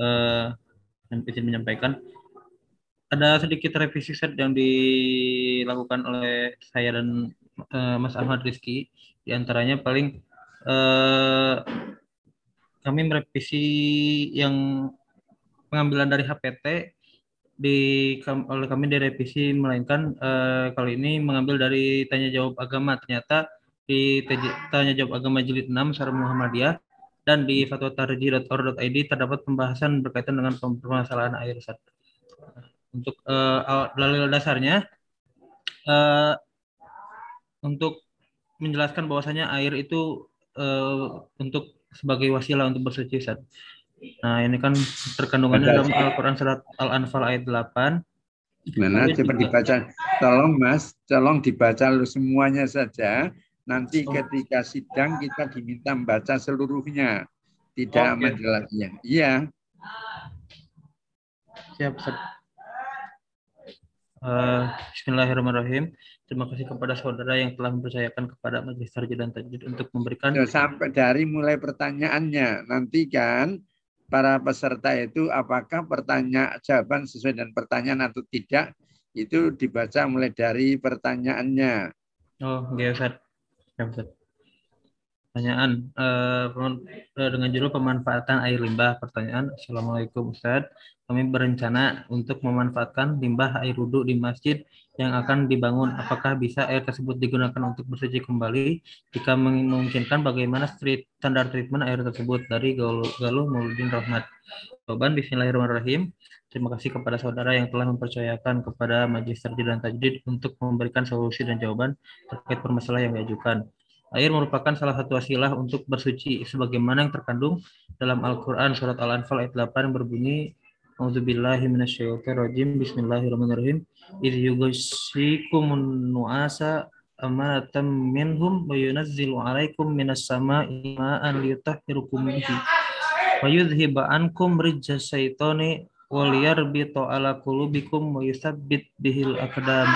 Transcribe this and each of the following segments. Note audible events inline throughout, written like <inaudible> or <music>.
uh, izin menyampaikan ada sedikit revisi set yang dilakukan oleh saya dan uh, Mas Ahmad Rizky. Di antaranya paling uh, kami merevisi yang pengambilan dari HPT di oleh kami direvisi melainkan uh, kali ini mengambil dari tanya jawab agama ternyata di tanya jawab agama jilid 6 Sarah Muhammadiyah dan di fatwatarji.or.id terdapat pembahasan berkaitan dengan permasalahan air sat. Untuk uh, dalil dasarnya uh, untuk menjelaskan bahwasanya air itu uh, untuk sebagai wasilah untuk bersuci Sat. Nah, ini kan terkandungannya dalam Al-Qur'an surat Al-Anfal ayat 8. Gimana? Coba dibaca. Tolong Mas, tolong dibaca semuanya saja. Nanti oh. ketika sidang kita diminta membaca seluruhnya, tidak oh, menjelasnya. Iya. Siap, siap. Uh, Bismillahirrahmanirrahim. Terima kasih kepada saudara yang telah mempercayakan kepada Majelis Tarjih dan Tajwid untuk memberikan sampai dari mulai pertanyaannya. Nanti kan para peserta itu apakah pertanyaan jawaban sesuai dengan pertanyaan atau tidak itu dibaca mulai dari pertanyaannya. Oh, iya Ustaz. Ya, Ustaz. Pertanyaan uh, dengan judul pemanfaatan air limbah. Pertanyaan, Assalamualaikum Ustaz. Kami berencana untuk memanfaatkan limbah air wudhu di masjid yang akan dibangun. Apakah bisa air tersebut digunakan untuk bersuci kembali? Jika memungkinkan, bagaimana standar treatment air tersebut dari Galuh, Galuh Mauludin Rahmat? Jawaban Bismillahirrahmanirrahim. Terima kasih kepada saudara yang telah mempercayakan kepada Majelis Tarjih dan Tajdid untuk memberikan solusi dan jawaban terkait permasalahan yang diajukan. Air merupakan salah satu wasilah untuk bersuci sebagaimana yang terkandung dalam Al-Qur'an surat Al-Anfal ayat 8 yang berbunyi A'udzubillahi minasyaitonirrajim Bismillahirrahmanirrahim Idh nu'asa minhum wa yunazzilu 'alaikum minas sama'i ma'an liyutahhirukum bihi wa liyarbita 'ala qulubikum wa yuthabbit bihil aqdam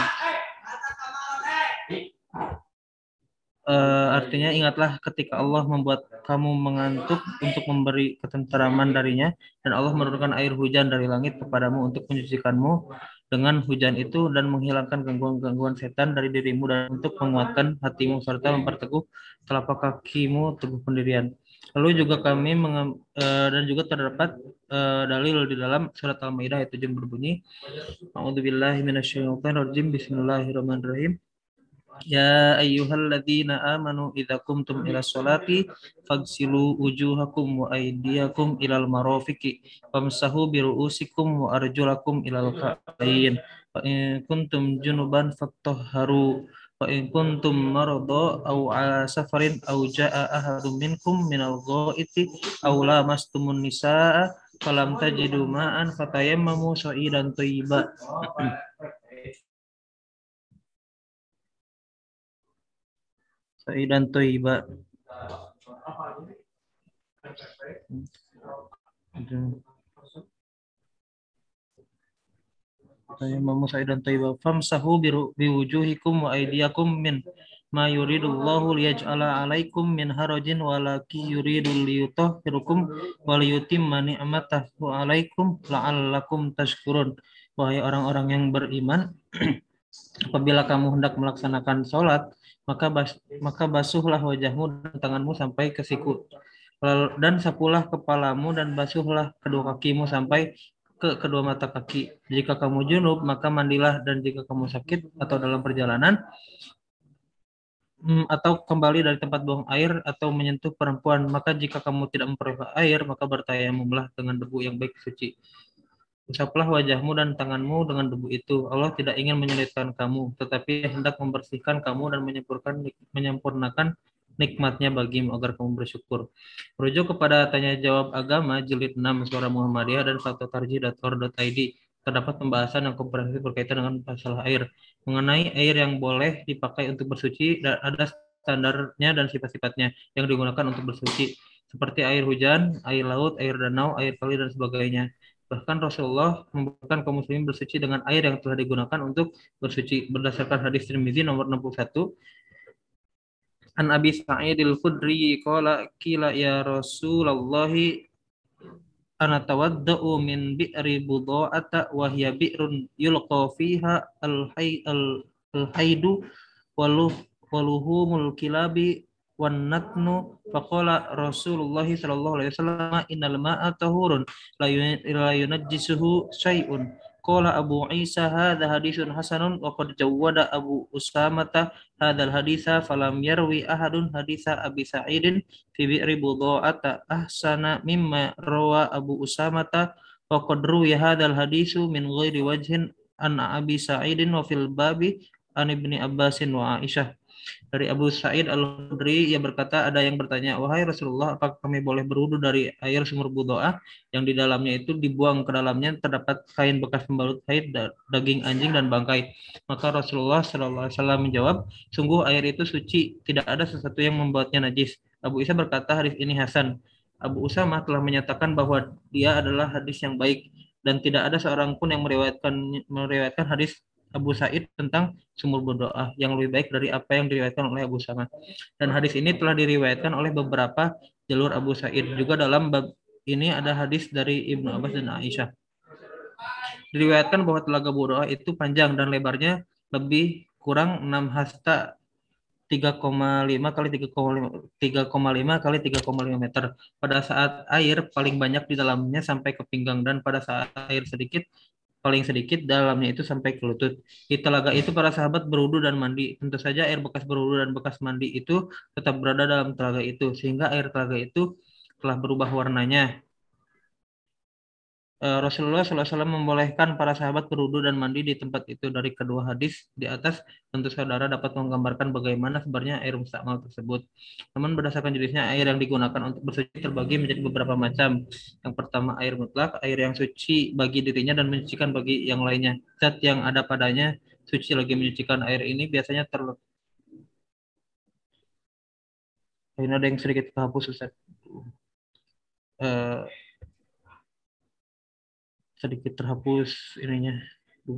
uh, artinya ingatlah ketika Allah membuat kamu mengantuk untuk memberi ketenteraman darinya dan Allah menurunkan air hujan dari langit kepadamu untuk mencucikanmu dengan hujan itu dan menghilangkan gangguan-gangguan setan dari dirimu dan untuk menguatkan hatimu serta memperteguh telapak kakimu teguh pendirian. Lalu juga kami mengam, uh, dan juga terdapat uh, dalil di dalam surat Al-Maidah ayat 7 berbunyi A'udzubillahi minasyaitonirrajim Bismillahirrahmanirrahim. Ya ayyuhalladzina amanu idza kumtum ila sholati fagsilu wujuhakum wa aydiyakum ilal marafiqi famsahu bi ru'usikum wa arjulakum ilal ka'bayn. Fa in kuntum junuban fattahharu wa in kuntum marada aw ala safarin aw jaa ahadun minkum minal ghaiti aw lamastumun nisaa falam tajidu ma'an fatayammamu sa'idan thayyiban Sa'idan Toiba. Saya mau Sa'idan Toiba. Famsahu biwujuhikum wa aidiyakum min ma yuridullahu liyaj'ala alaikum min harajin walaki yuridu liyutahhirukum wa liyutimma ni'matahu alaikum la'allakum tashkurun. Wahai orang-orang yang beriman, <clears throat> apabila kamu hendak melaksanakan sholat, maka bas, maka basuhlah wajahmu dan tanganmu sampai ke siku dan sapulah kepalamu dan basuhlah kedua kakimu sampai ke kedua mata kaki. Jika kamu junub, maka mandilah dan jika kamu sakit atau dalam perjalanan mm, atau kembali dari tempat buang air atau menyentuh perempuan, maka jika kamu tidak memperoleh air, maka bertayamumlah dengan debu yang baik suci. Usaplah wajahmu dan tanganmu dengan debu itu. Allah tidak ingin menyulitkan kamu, tetapi hendak membersihkan kamu dan menyempurnakan, menyempurnakan nikmatnya bagimu agar kamu bersyukur. Merujuk kepada tanya jawab agama jilid 6 suara Muhammadiyah dan fatwatarji.or.id terdapat pembahasan yang komprehensif berkaitan dengan masalah air. Mengenai air yang boleh dipakai untuk bersuci dan ada standarnya dan sifat-sifatnya yang digunakan untuk bersuci seperti air hujan, air laut, air danau, air kali dan sebagainya. Bahkan Rasulullah membuatkan kaum muslimin bersuci dengan air yang telah digunakan untuk bersuci berdasarkan hadis Tirmizi nomor 61 An Abi Sa'id al-Khudri qala kila ya Rasulullah ana tawadda'u min bi'ri budha'ata wa hiya bi'run yulqa fiha al-hay al-haidu waluh waluhumul kilabi wan natnu. Faqala Rasulullah sallallahu alaihi wasallam innal ma'a tahurun la yunajjisuhu syai'un Qala Abu Isa hadha hadithun hasanun wa qad jawwada Abu Usamata. Hadzal haditha falam yarwi ahadun haditha Abi Sa'idin fi bi'ri budha'ata ahsana mimma rawa Abu Usamata. Wa qad ruwiya hadzal hadithu min ghairi wajhin an Abi Sa'idin wa fil babi an Ibni Abbasin wa Aisyah dari Abu Sa'id Al-Khudri ia berkata ada yang bertanya, "Wahai Rasulullah, apakah kami boleh berwudu dari air sumur budoa yang di dalamnya itu dibuang ke dalamnya terdapat kain bekas pembalut haid, daging anjing dan bangkai?" Maka Rasulullah wasallam menjawab, "Sungguh air itu suci, tidak ada sesuatu yang membuatnya najis." Abu Isa berkata, "Hadis ini hasan." Abu Usama telah menyatakan bahwa dia adalah hadis yang baik dan tidak ada seorang pun yang meriwayatkan meriwayatkan hadis Abu Said tentang sumur berdoa yang lebih baik dari apa yang diriwayatkan oleh Abu Sama. Dan hadis ini telah diriwayatkan oleh beberapa jalur Abu Said. Juga dalam bab ini ada hadis dari Ibnu Abbas dan Aisyah. Diriwayatkan bahwa telaga berdoa itu panjang dan lebarnya lebih kurang 6 hasta 3,5 kali 3,5 kali 3,5 meter. Pada saat air paling banyak di dalamnya sampai ke pinggang dan pada saat air sedikit paling sedikit dalamnya itu sampai ke lutut. Di telaga itu para sahabat berwudu dan mandi. Tentu saja air bekas berwudu dan bekas mandi itu tetap berada dalam telaga itu sehingga air telaga itu telah berubah warnanya Eh, Rasulullah SAW membolehkan para sahabat berwudu dan mandi di tempat itu dari kedua hadis di atas tentu saudara dapat menggambarkan bagaimana sebenarnya air mustakmal tersebut. Namun berdasarkan jenisnya air yang digunakan untuk bersuci terbagi menjadi beberapa macam. Yang pertama air mutlak, air yang suci bagi dirinya dan menyucikan bagi yang lainnya. Zat yang ada padanya suci lagi menyucikan air ini biasanya ter ini ada yang sedikit kehapus Ustaz. Uh, sedikit terhapus ininya.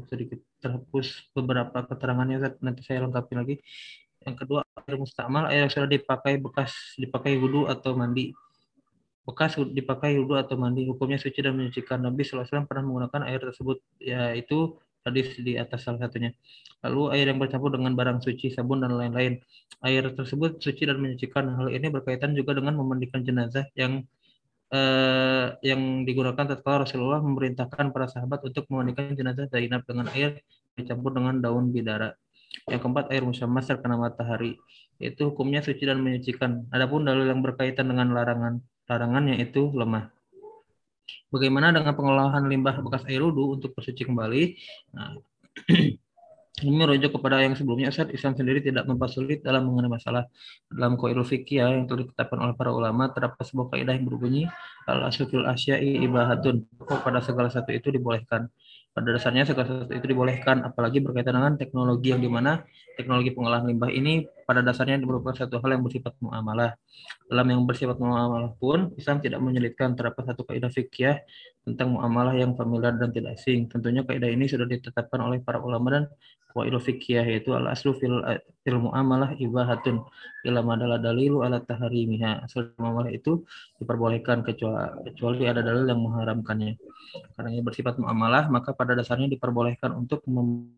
Sedikit terhapus beberapa keterangannya nanti saya lengkapi lagi. Yang kedua air mustamal air yang sudah dipakai bekas dipakai wudhu atau mandi. Bekas dipakai wudhu atau mandi. Hukumnya suci dan menyucikan. Nabi SAW pernah menggunakan air tersebut yaitu tadi di atas salah satunya. Lalu air yang bercampur dengan barang suci sabun dan lain-lain. Air tersebut suci dan menyucikan. Hal ini berkaitan juga dengan memandikan jenazah yang eh, yang digunakan tatkala Rasulullah memerintahkan para sahabat untuk memandikan jenazah Zainab dengan air dicampur dengan daun bidara. Yang keempat, air musyammas terkena matahari. Itu hukumnya suci dan menyucikan. Adapun dalil yang berkaitan dengan larangan larangannya itu lemah. Bagaimana dengan pengolahan limbah bekas air wudhu untuk bersuci kembali? Nah, <clears throat> Ini merujuk kepada yang sebelumnya, Ustaz, Islam sendiri tidak mempersulit dalam mengenai masalah dalam koirul fikih ya, yang telah ditetapkan oleh para ulama terdapat sebuah kaidah yang berbunyi al asufil asya'i ibahatun. Pada segala satu itu dibolehkan. Pada dasarnya segala sesuatu itu dibolehkan, apalagi berkaitan dengan teknologi yang di mana teknologi pengolahan limbah ini pada dasarnya merupakan satu hal yang bersifat muamalah. Dalam yang bersifat muamalah pun, Islam tidak menyulitkan terdapat satu kaidah fikih tentang muamalah yang familiar dan tidak asing. Tentunya kaidah ini sudah ditetapkan oleh para ulama dan wailu fikih yaitu al aslu fil, fil muamalah ibahatun ila madala dalilu ala taharimiha. Asal muamalah itu diperbolehkan kecuali kecuali ada dalil yang mengharamkannya. Karena ini bersifat muamalah, maka pada dasarnya diperbolehkan untuk mem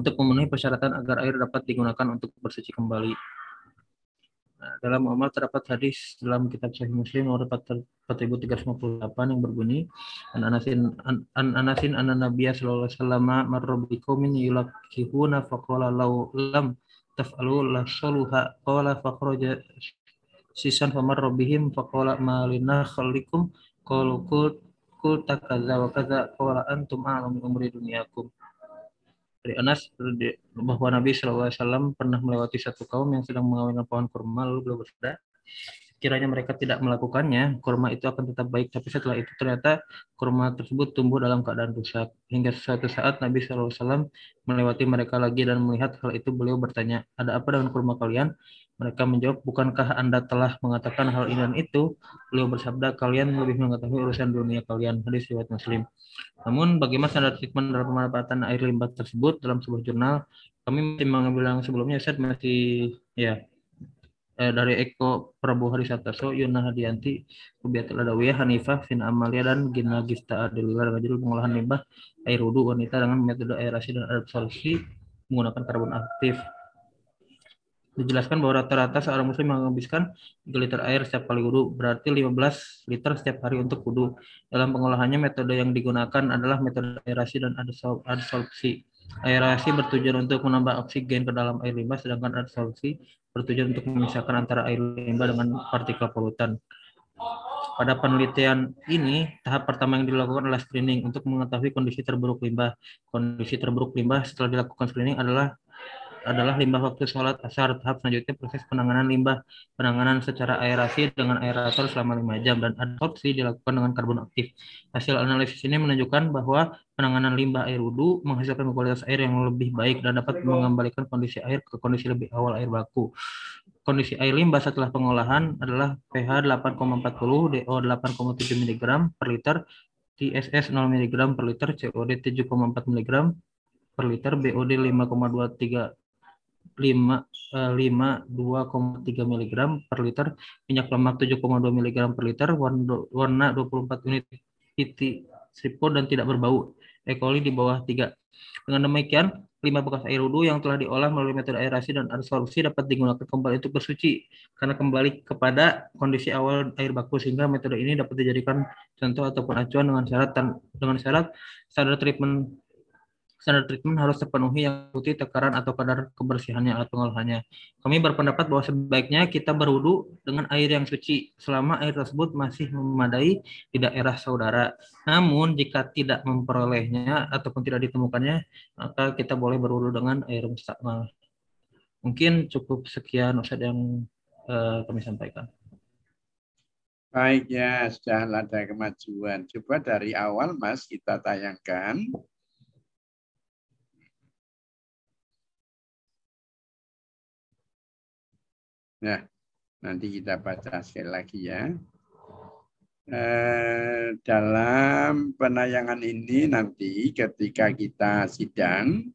untuk memenuhi persyaratan agar air dapat digunakan untuk bersuci kembali. Nah, dalam amal terdapat hadis dalam kitab Sahih Muslim nomor 4358 yang berbunyi an anasin an, anasin an nabiyya sallallahu alaihi wasallam marra bi qaumin yulakihuna faqala law lam taf'alu la saluha qala fakhraja sisan famarra bihim faqala ma linakhlikum qalu kul kul takadza wa kadza qala antum a'lamu umri dunyakum dari Anas bahwa Nabi SAW pernah melewati satu kaum yang sedang mengawinkan pohon kurma lalu beliau bersabda kiranya mereka tidak melakukannya, kurma itu akan tetap baik. Tapi setelah itu ternyata kurma tersebut tumbuh dalam keadaan rusak. Hingga suatu saat Nabi SAW melewati mereka lagi dan melihat hal itu beliau bertanya, ada apa dengan kurma kalian? Mereka menjawab, bukankah Anda telah mengatakan hal ini dan itu? Beliau bersabda, kalian lebih mengetahui urusan dunia kalian. Hadis riwayat Muslim. Namun, bagaimana standar treatment dalam pemanfaatan air limbah tersebut dalam sebuah jurnal? Kami masih mengambil yang sebelumnya, saya masih ya eh, dari Eko Prabowo Harisataso, Yuna Hadianti, Kubiatul Adawiyah, Hanifah, Vina Amalia, dan Gina Gista Adelila dengan judul pengolahan limbah air wudhu wanita dengan metode aerasi dan absorpsi menggunakan karbon aktif. Dijelaskan bahwa rata-rata seorang muslim menghabiskan 3 liter air setiap kali wudhu, berarti 15 liter setiap hari untuk wudhu. Dalam pengolahannya, metode yang digunakan adalah metode aerasi dan absorpsi. Aerasi bertujuan untuk menambah oksigen ke dalam air limbah, sedangkan absorpsi bertujuan untuk memisahkan antara air limbah dengan partikel polutan. Pada penelitian ini, tahap pertama yang dilakukan adalah screening untuk mengetahui kondisi terburuk limbah. Kondisi terburuk limbah setelah dilakukan screening adalah adalah limbah waktu sholat asar. Tahap selanjutnya proses penanganan limbah. Penanganan secara aerasi dengan aerator selama 5 jam dan adsorpsi dilakukan dengan karbon aktif. Hasil analisis ini menunjukkan bahwa penanganan limbah air wudhu menghasilkan kualitas air yang lebih baik dan dapat mengembalikan kondisi air ke kondisi lebih awal air baku. Kondisi air limbah setelah pengolahan adalah pH 8,40, DO 8,7 mg per liter, TSS 0 mg per liter, COD 7,4 mg per liter, BOD 5,23 5 5 2,3 mg per liter, minyak lemak 7,2 mg per liter, warna 24 unit PT stripon dan tidak berbau. E. coli di bawah 3. Dengan demikian, lima bekas air wudhu yang telah diolah melalui metode aerasi dan absorpsi dapat digunakan kembali untuk bersuci karena kembali kepada kondisi awal air baku sehingga metode ini dapat dijadikan contoh ataupun acuan dengan syarat dengan syarat standar treatment standar treatment harus terpenuhi yang putih tekaran atau kadar kebersihannya atau pengolahannya. Kami berpendapat bahwa sebaiknya kita berwudu dengan air yang suci selama air tersebut masih memadai di daerah saudara. Namun jika tidak memperolehnya ataupun tidak ditemukannya, maka kita boleh berwudu dengan air mustaqmal. Mungkin cukup sekian Ustaz yang uh, kami sampaikan. Baik ya, sudah ada kemajuan. Coba dari awal Mas kita tayangkan Nah, nanti kita baca sekali lagi ya. Eh, dalam penayangan ini nanti ketika kita sidang,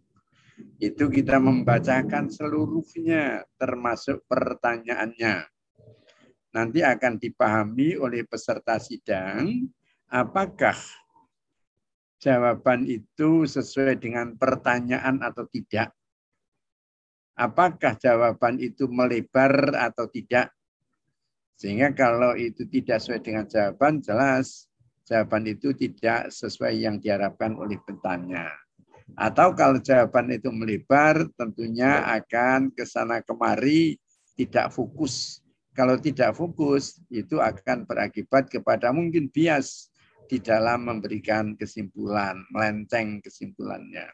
itu kita membacakan seluruhnya termasuk pertanyaannya. Nanti akan dipahami oleh peserta sidang apakah jawaban itu sesuai dengan pertanyaan atau tidak apakah jawaban itu melebar atau tidak. Sehingga kalau itu tidak sesuai dengan jawaban, jelas jawaban itu tidak sesuai yang diharapkan oleh petanya. Atau kalau jawaban itu melebar, tentunya akan ke sana kemari tidak fokus. Kalau tidak fokus, itu akan berakibat kepada mungkin bias di dalam memberikan kesimpulan, melenceng kesimpulannya.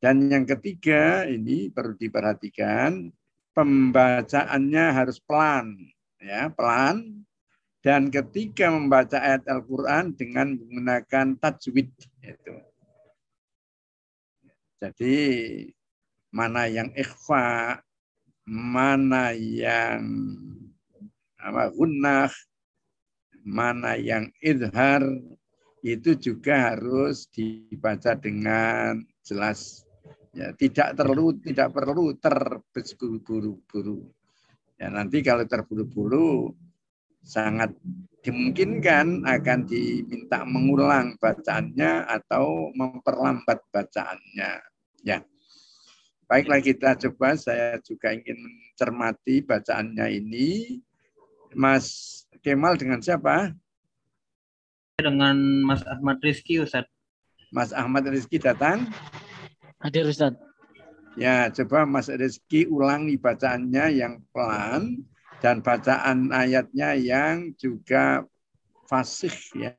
Dan yang ketiga ini perlu diperhatikan pembacaannya harus pelan, ya pelan. Dan ketika membaca ayat Al-Quran dengan menggunakan tajwid, itu. Jadi mana yang ikhfa, mana yang apa gunnah, mana yang idhar, itu juga harus dibaca dengan jelas Ya, tidak perlu tidak perlu terburu-buru. Ya, nanti kalau terburu-buru sangat dimungkinkan akan diminta mengulang bacaannya atau memperlambat bacaannya. Ya. Baiklah kita coba saya juga ingin mencermati bacaannya ini. Mas Kemal dengan siapa? Dengan Mas Ahmad Rizky Ustaz. Mas Ahmad Rizky datang? Hadir Ustaz. Ya, coba Mas Rizky ulangi bacaannya yang pelan dan bacaan ayatnya yang juga fasih ya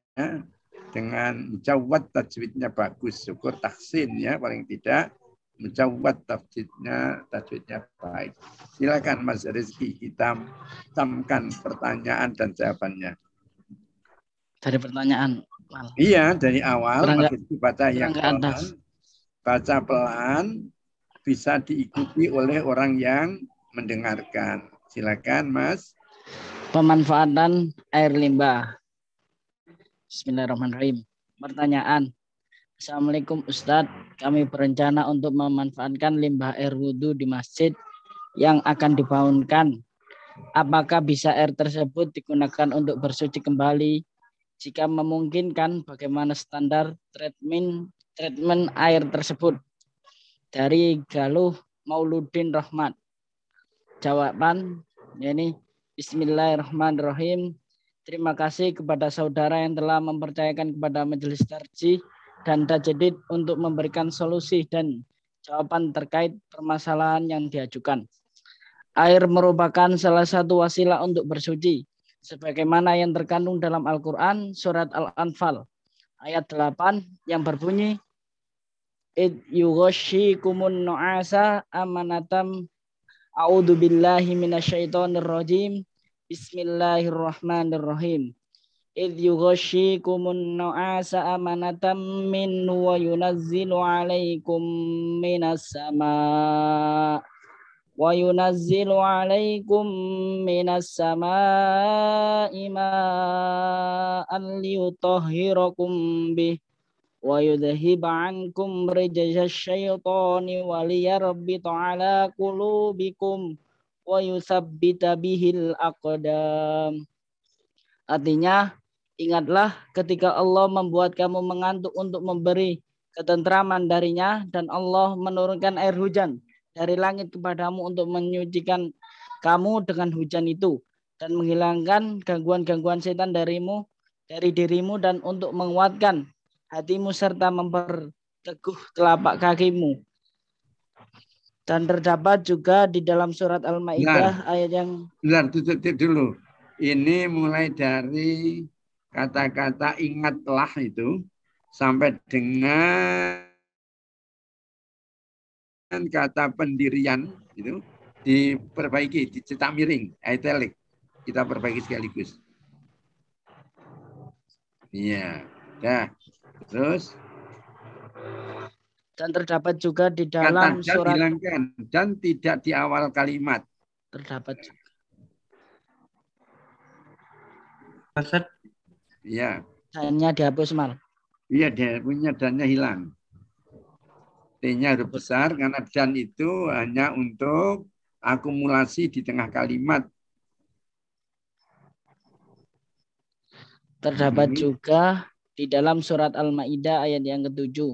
dengan jawab tajwidnya bagus syukur taksin ya paling tidak menjawab tajwidnya tajwidnya baik. Silakan Mas Rizky kita tamkan pertanyaan dan jawabannya. Dari pertanyaan. Iya, dari awal Mas baca yang pelan, baca pelan bisa diikuti oleh orang yang mendengarkan. Silakan Mas. Pemanfaatan air limbah. Bismillahirrahmanirrahim. Pertanyaan. Assalamualaikum Ustadz. Kami berencana untuk memanfaatkan limbah air wudhu di masjid yang akan dibangunkan. Apakah bisa air tersebut digunakan untuk bersuci kembali? Jika memungkinkan, bagaimana standar treatment treatment air tersebut? Dari Galuh Mauludin Rahmat. Jawaban ini Bismillahirrahmanirrahim. Terima kasih kepada saudara yang telah mempercayakan kepada Majelis Tarjih dan Tajedid untuk memberikan solusi dan jawaban terkait permasalahan yang diajukan. Air merupakan salah satu wasilah untuk bersuci, sebagaimana yang terkandung dalam Al-Quran surat Al-Anfal ayat 8 yang berbunyi Id kumun nu'asa amanatam A'udzu billahi minasyaitonir rajim Bismillahirrahmanirrahim. Idh yughashikumun nu'asa amanatan min wa yunazzilu 'alaikum minas sama' wa yunazzilu 'alaikum minas sama'i ma'an liyutahhirakum bih rijza syaitani wa liyarbita 'ala qulubikum wa yusabbita bihil aqdam. Artinya, ingatlah ketika Allah membuat kamu mengantuk untuk memberi ketentraman darinya dan Allah menurunkan air hujan dari langit kepadamu untuk menyucikan kamu dengan hujan itu dan menghilangkan gangguan-gangguan setan darimu dari dirimu dan untuk menguatkan hatimu serta memperteguh telapak kakimu dan terdapat juga di dalam surat Al-Maidah ayat yang Bentar, tutup dulu. Ini mulai dari kata-kata ingatlah itu sampai dengan kata pendirian itu diperbaiki, dicetak miring, italic. Kita perbaiki sekaligus. Iya. Dah. Terus dan terdapat juga di dalam Kata surat dan tidak di awal kalimat. Terdapat juga. Iya. Dannya dihapus mal. Iya, dia punya dannya hilang. T-nya harus besar karena dan itu hanya untuk akumulasi di tengah kalimat. Terdapat hmm. juga di dalam surat Al-Maidah ayat yang ketujuh.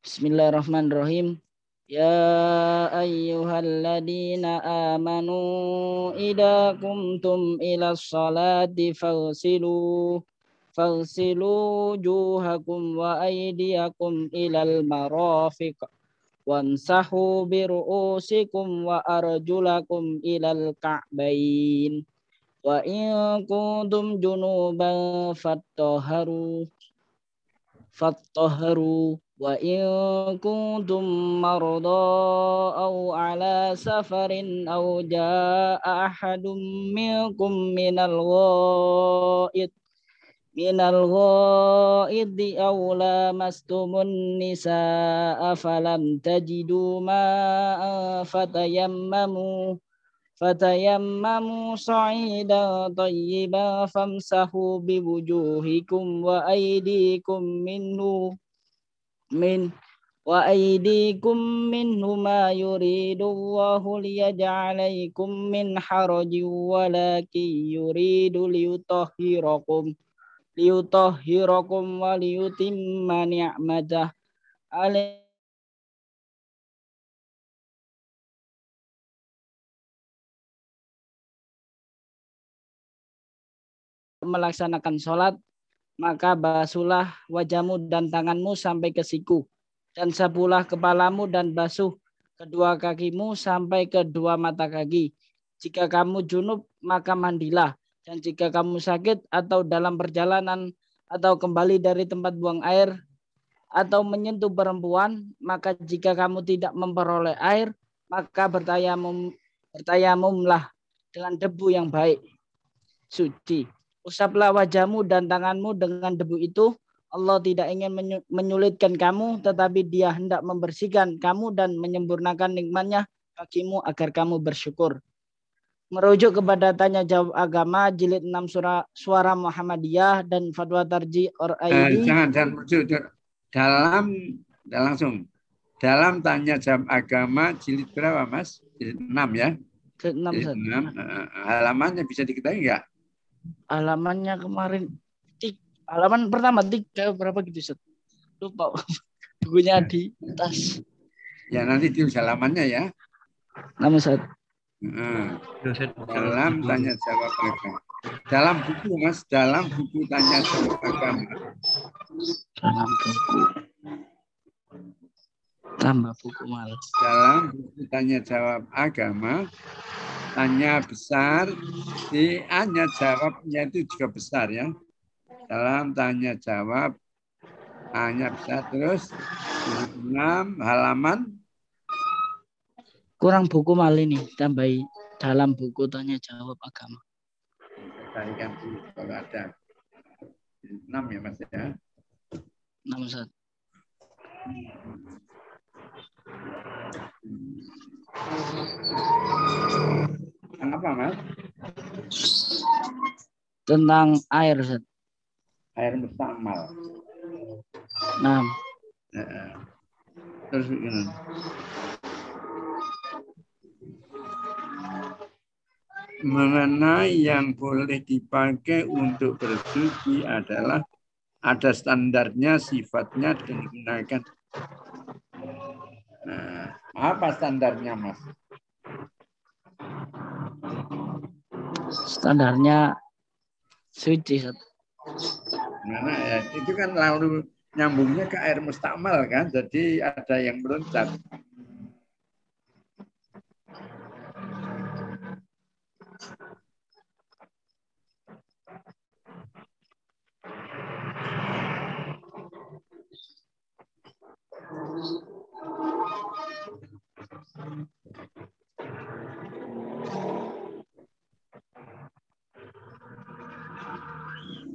Bismillahirrahmanirrahim. Ya ayyuhalladzina amanu idza kumtum ila sholati fagsilu fagsilu juhakum wa aydiyakum ilal marafiq wamsahu bi ru'usikum wa arjulakum ilal ka'bain wa in kuntum junuban fattaharu fattaharu wa in kuntum marada aw ala safarin aw jaa ahadum minkum minal ghaid minal ghaid aw lamastumun nisaa falam tajidu ma fatayammamu. فتيمموا صعيدا طيبا فامسحوا بوجوهكم وأيديكم منه min wa aydikum minhu ma yuridu Allahu liyaj'alaikum min harajin walakin yuridu liyutahhirakum liyutahhirakum wa liyutimma melaksanakan sholat maka basuhlah wajahmu dan tanganmu sampai ke siku, dan sabulah kepalamu dan basuh kedua kakimu sampai ke dua mata kaki. Jika kamu junub, maka mandilah. Dan jika kamu sakit atau dalam perjalanan atau kembali dari tempat buang air atau menyentuh perempuan, maka jika kamu tidak memperoleh air, maka bertayamum bertayamumlah dengan debu yang baik, suci. Usaplah wajahmu dan tanganmu dengan debu itu. Allah tidak ingin menyulitkan kamu, tetapi dia hendak membersihkan kamu dan menyempurnakan nikmatnya bagimu agar kamu bersyukur. Merujuk kepada tanya jawab agama jilid 6 surah suara Muhammadiyah dan fatwa tarji or eh, jangan jangan merujuk dalam langsung dalam tanya jawab agama jilid berapa Mas? Jilid 6 ya. Jilid 6. Jilid 6. Uh, halamannya bisa diketahui enggak? Halamannya kemarin halaman pertama tiga berapa gitu Ustaz? Lupa. <laughs> Bukunya ya. di atas. Ya nanti di halamannya ya. Nama Ustaz. Hmm. Dalam tanya jawab agama. Dalam buku Mas, dalam buku tanya jawab agama. Dalam buku. Tambah buku malas. Dalam buku tanya jawab agama, tanya besar, di hanya jawabnya itu juga besar ya. Dalam tanya jawab, hanya besar terus 6 halaman kurang buku mal ini tambahi dalam buku tanya jawab agama carikan dulu kalau ada enam ya mas ya enam Ustaz. Tentang apa mas? Tentang air Ustaz. Air mustamal. Nah. Terus gimana? mengenai yang boleh dipakai untuk bersuci adalah ada standarnya, sifatnya dan digunakan. Nah, apa standarnya, Mas? Standarnya suci. Nah, ya, itu kan lalu nyambungnya ke air mustakmal kan, jadi ada yang meloncat.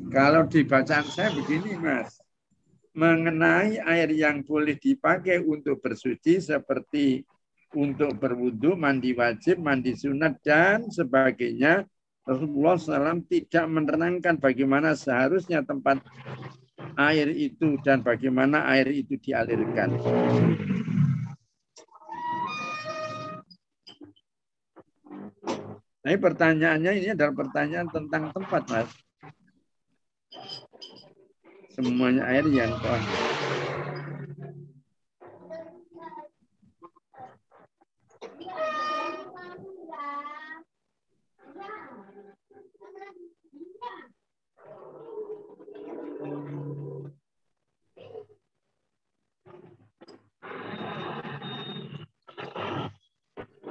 Kalau di bacaan saya begini, Mas. Mengenai air yang boleh dipakai untuk bersuci seperti untuk berwudu, mandi wajib, mandi sunat, dan sebagainya, Rasulullah SAW tidak menerangkan bagaimana seharusnya tempat air itu dan bagaimana air itu dialirkan. Nah, pertanyaannya ini adalah pertanyaan tentang tempat, Mas. Semuanya air yang kuat.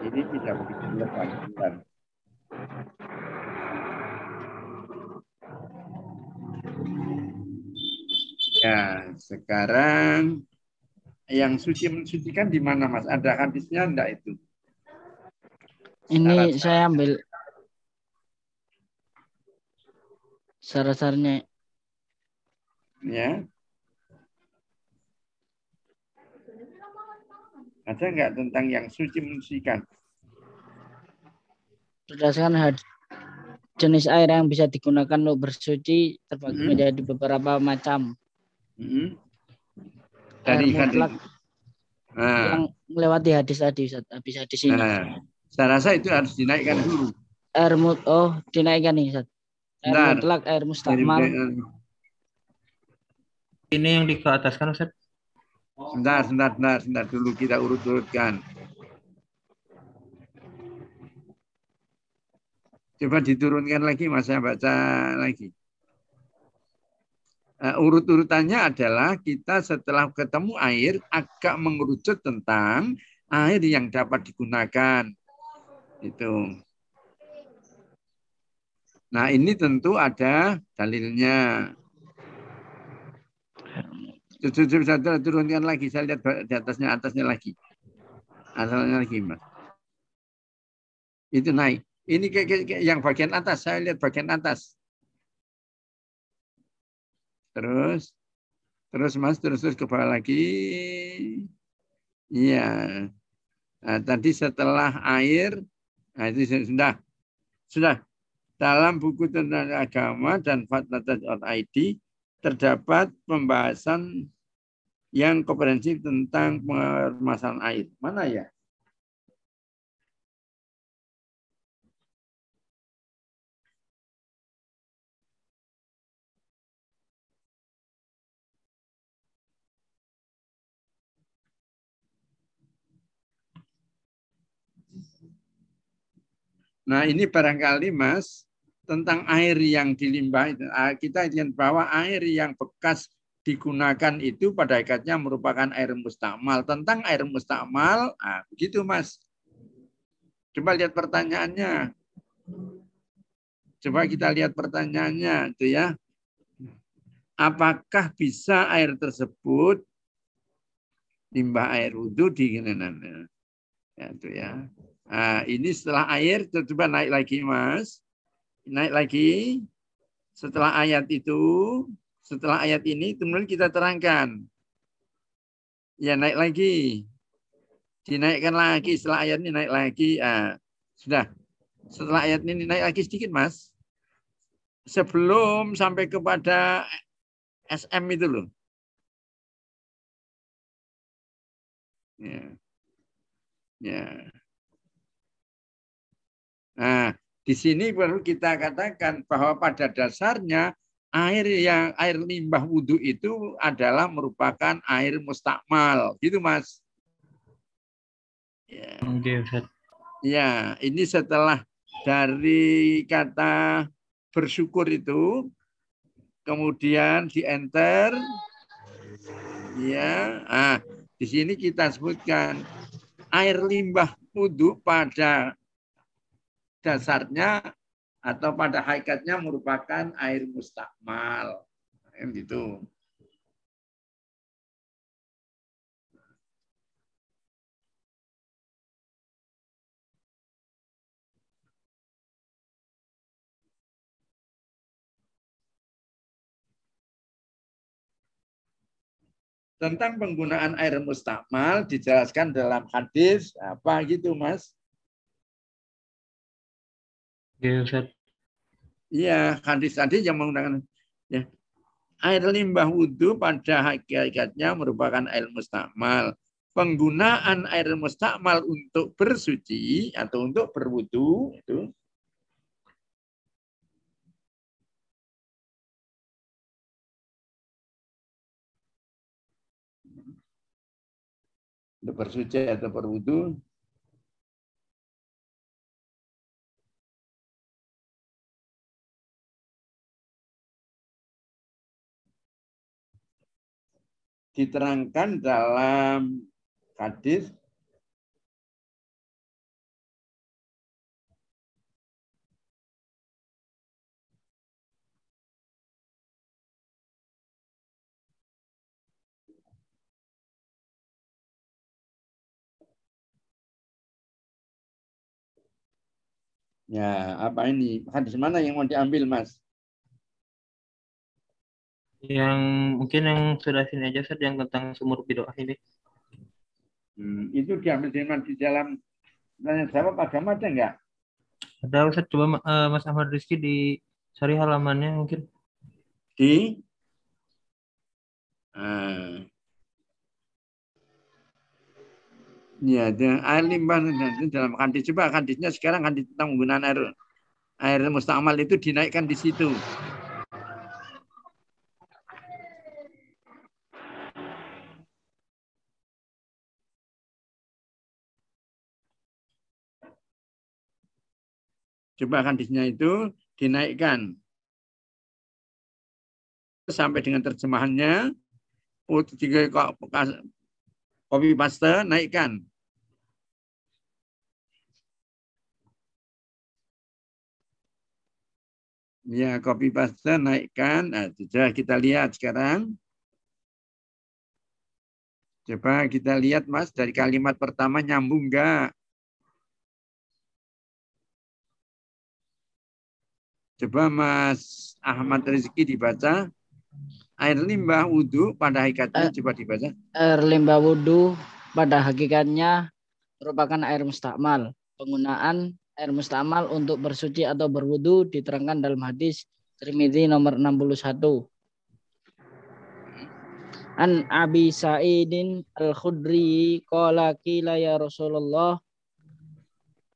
Ini tidak begitu lepas. Ya, sekarang yang suci mensucikan di mana Mas? Ada hadisnya enggak itu? Ini Syarat saya ambil syarat-syaratnya. Ya. Ada enggak tentang yang suci mensucikan? Berdasarkan hadis jenis air yang bisa digunakan untuk bersuci terbagi hmm. menjadi beberapa macam. Hmm. Dari air mutlak nah. yang melewati hadis tadi habis hadis ini. Nah. Saya rasa itu harus dinaikkan dulu. Air mut oh dinaikkan nih Ustaz. Air Bentar. mutlak, air mustakmal. Ini yang di ke atas kan Ustaz? Sebentar, sebentar, sebentar, sebentar dulu kita urut-urutkan. Coba diturunkan lagi, Mas, saya baca lagi. Uh, urut-urutannya adalah kita setelah ketemu air agak mengerucut tentang air yang dapat digunakan. Itu. Nah, ini tentu ada dalilnya. Sudah turunkan lagi. Saya lihat di atasnya, atasnya lagi. Asalnya lagi, Mas. Itu naik. Ini kayak, kayak yang bagian atas. Saya lihat bagian atas. Terus. Terus, Mas. Terus, terus ke bawah lagi. Iya. Nah, tadi setelah air, nah itu sudah. Sudah. Dalam buku tentang agama dan fatwa.id terdapat pembahasan yang komprehensif tentang permasalahan air. Mana ya? Nah ini barangkali Mas, tentang air yang dilimbah ah, kita ingin bahwa air yang bekas digunakan itu pada hakikatnya merupakan air mustakmal. Tentang air mustakmal, ah, begitu Mas. Coba lihat pertanyaannya. Coba kita lihat pertanyaannya itu ya. Apakah bisa air tersebut limbah air wudhu di Ya, itu ya. Nah, ini setelah air coba naik lagi Mas naik lagi setelah ayat itu, setelah ayat ini kemudian kita terangkan. Ya naik lagi. Dinaikkan lagi setelah ayat ini naik lagi. Ah, sudah. Setelah ayat ini naik lagi sedikit, Mas. Sebelum sampai kepada SM itu loh. Ya. Ya. Nah, di sini perlu kita katakan bahwa pada dasarnya air yang air limbah wudhu itu adalah merupakan air mustakmal, gitu mas. Ya. ya, ini setelah dari kata bersyukur itu, kemudian di enter, ya, ah, di sini kita sebutkan air limbah wudhu pada dasarnya atau pada hakikatnya merupakan air mustakmal. Kan gitu. Tentang penggunaan air mustakmal dijelaskan dalam hadis apa gitu, Mas? Iya, Iya, hadis-hadis yang menggunakan ya. Air limbah wudhu pada hakikatnya merupakan air mustakmal. Penggunaan air mustakmal untuk bersuci atau untuk berwudhu itu untuk bersuci atau berwudhu diterangkan dalam hadis Ya, apa ini? Hadis mana yang mau diambil, Mas? Yang mungkin yang sudah sini aja Ustaz yang tentang sumur bidoah ini. Hmm, itu diambil di, di dalam tanya jawab agama ada enggak? Ada Ustaz coba uh, Mas Ahmad Rizky di cari halamannya mungkin. Di uh, Ya, dengan air limbah dalam kandis coba kandisnya sekarang kandis tentang penggunaan air air mustamal itu dinaikkan di situ. Coba hadisnya itu dinaikkan sampai dengan terjemahannya tiga kopi paste naikkan Ya, kopi paste naikkan. Nah, sudah kita lihat sekarang. Coba kita lihat Mas dari kalimat pertama nyambung enggak? Coba Mas Ahmad Rizki dibaca. Air limbah wudhu pada hakikatnya uh, coba dibaca. Air limbah wudhu pada hakikatnya merupakan air mustakmal. Penggunaan air mustakmal untuk bersuci atau berwudhu diterangkan dalam hadis Tirmidzi nomor 61. An Abi Sa'idin Al-Khudri qala qila ya Rasulullah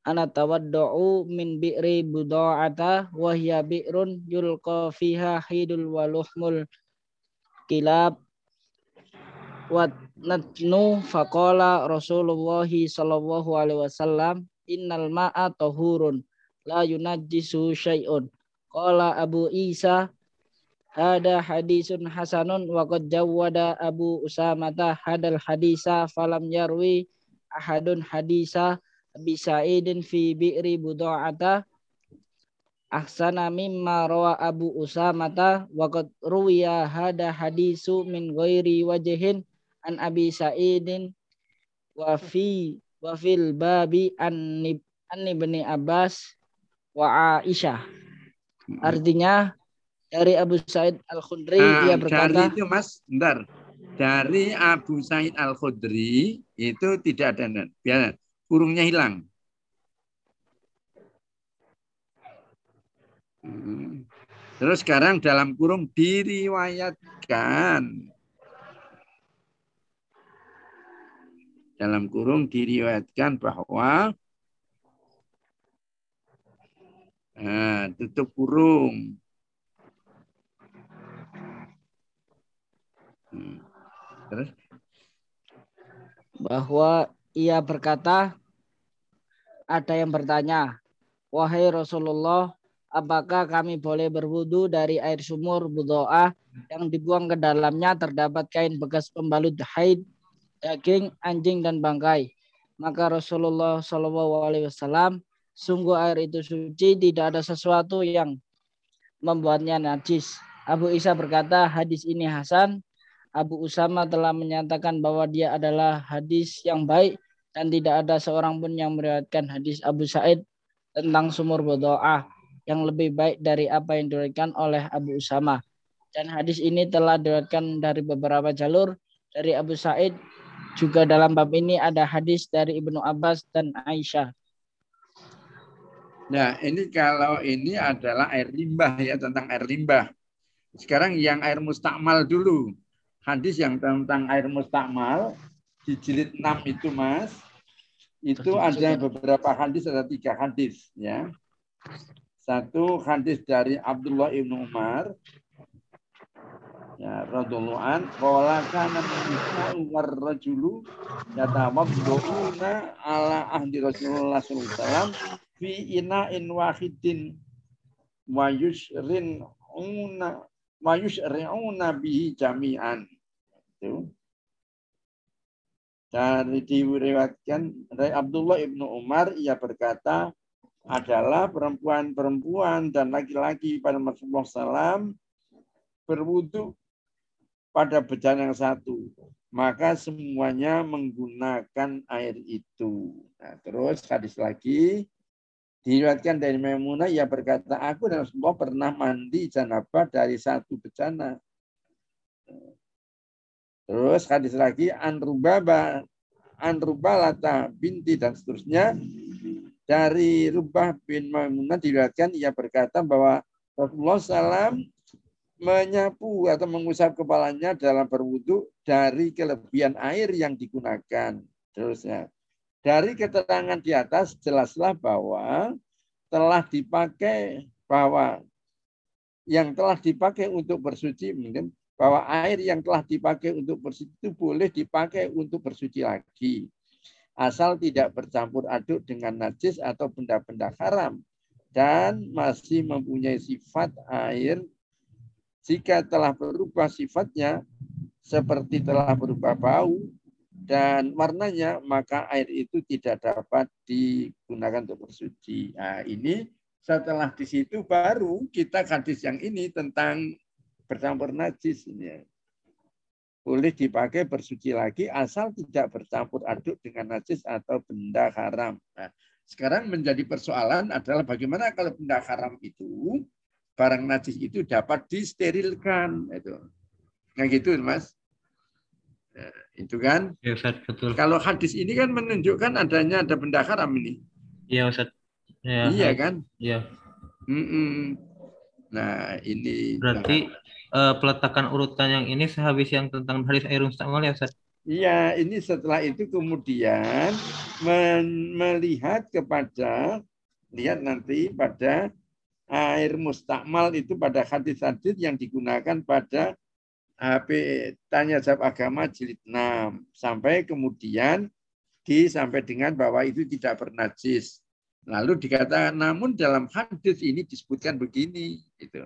ana tawaddu'u min bi'ri buda'ata wa hiya bi'run yulqa fiha hidul wa luhmul kilab. Wa natnu faqala Rasulullah sallallahu alaihi wasallam innal ma'a tahurun la yunajjisu syai'un. Qala Abu Isa Hada hadisun hasanun wa qad jawwada Abu Usamata hadal hadisa falam yarwi ahadun hadisa Abi Sa'idin fi bi'ri buda'ata. Ahsana mimma rawa Abu Usamata. Wa qad ruwiya hada hadisu min ghairi wajhin an Abi Sa'idin. Wa fi wa fil babi an an ibni Abbas wa Aisyah. Artinya dari Abu Said Al Khudri nah, ia berkata dari itu Mas bentar. Dari Abu Said Al Khudri itu tidak ada biar kurungnya hilang hmm. terus sekarang dalam kurung diriwayatkan dalam kurung diriwayatkan bahwa nah, tutup kurung Hmm. Terus? Bahwa ia berkata, ada yang bertanya, Wahai Rasulullah, apakah kami boleh berwudu dari air sumur budoa yang dibuang ke dalamnya terdapat kain bekas pembalut haid, daging, anjing, dan bangkai? Maka Rasulullah Shallallahu Alaihi Wasallam, sungguh air itu suci, tidak ada sesuatu yang membuatnya najis. Abu Isa berkata, hadis ini Hasan, Abu Usama telah menyatakan bahwa dia adalah hadis yang baik dan tidak ada seorang pun yang meriwayatkan hadis Abu Said tentang sumur berdoa yang lebih baik dari apa yang diriwayatkan oleh Abu Usama. Dan hadis ini telah diriwayatkan dari beberapa jalur dari Abu Said. Juga dalam bab ini ada hadis dari Ibnu Abbas dan Aisyah. Nah, ini kalau ini adalah air limbah ya tentang air limbah. Sekarang yang air mustakmal dulu hadis yang tentang air mustakmal di jilid 6 itu Mas itu ada beberapa hadis ada tiga hadis ya satu hadis dari Abdullah ibnu Umar ya radhiyallahu an qala kana Umar rajulu yatawadduuna ala ahdi Rasulullah sallallahu alaihi wasallam fi ina'in wahidin wa una wa yushri'una bihi jami'an. Itu. Dari diriwayatkan dari Abdullah ibnu Umar ia berkata adalah perempuan-perempuan dan laki-laki pada Rasulullah SAW berwudu pada bejana yang satu. Maka semuanya menggunakan air itu. Nah, terus hadis lagi Diriwayatkan dari Maimunah, ia berkata, aku dan Rasulullah pernah mandi janabah dari satu bejana. Terus hadis lagi, Anrubaba, Anrubalata binti dan seterusnya. Dari Rubah bin Maimunah diriwayatkan, ia berkata bahwa Rasulullah SAW menyapu atau mengusap kepalanya dalam berwudu dari kelebihan air yang digunakan. Terusnya, dari keterangan di atas jelaslah bahwa telah dipakai bahwa yang telah dipakai untuk bersuci mungkin bahwa air yang telah dipakai untuk bersuci itu boleh dipakai untuk bersuci lagi. Asal tidak bercampur aduk dengan najis atau benda-benda haram. Dan masih mempunyai sifat air. Jika telah berubah sifatnya seperti telah berubah bau dan warnanya maka air itu tidak dapat digunakan untuk bersuci. Nah, ini setelah di situ baru kita hadis yang ini tentang bercampur najis ini. boleh dipakai bersuci lagi asal tidak bercampur aduk dengan najis atau benda haram. Nah, sekarang menjadi persoalan adalah bagaimana kalau benda haram itu barang najis itu dapat disterilkan itu. Nah gitu Mas. Nah, itu kan. Ya Ustaz, betul. Kalau hadis ini kan menunjukkan adanya ada benda haram ini. Iya Ustaz. Ya, iya kan? Iya. Mm -mm. Nah, ini berarti uh, peletakan urutan yang ini sehabis yang tentang hadis air mustamal ya Ustaz? Iya, ini setelah itu kemudian melihat kepada lihat nanti pada air mustakmal itu pada hadis-hadis yang digunakan pada HP tanya jawab agama jilid 6 sampai kemudian di sampai dengan bahwa itu tidak bernajis. Lalu dikatakan namun dalam hadis ini disebutkan begini itu.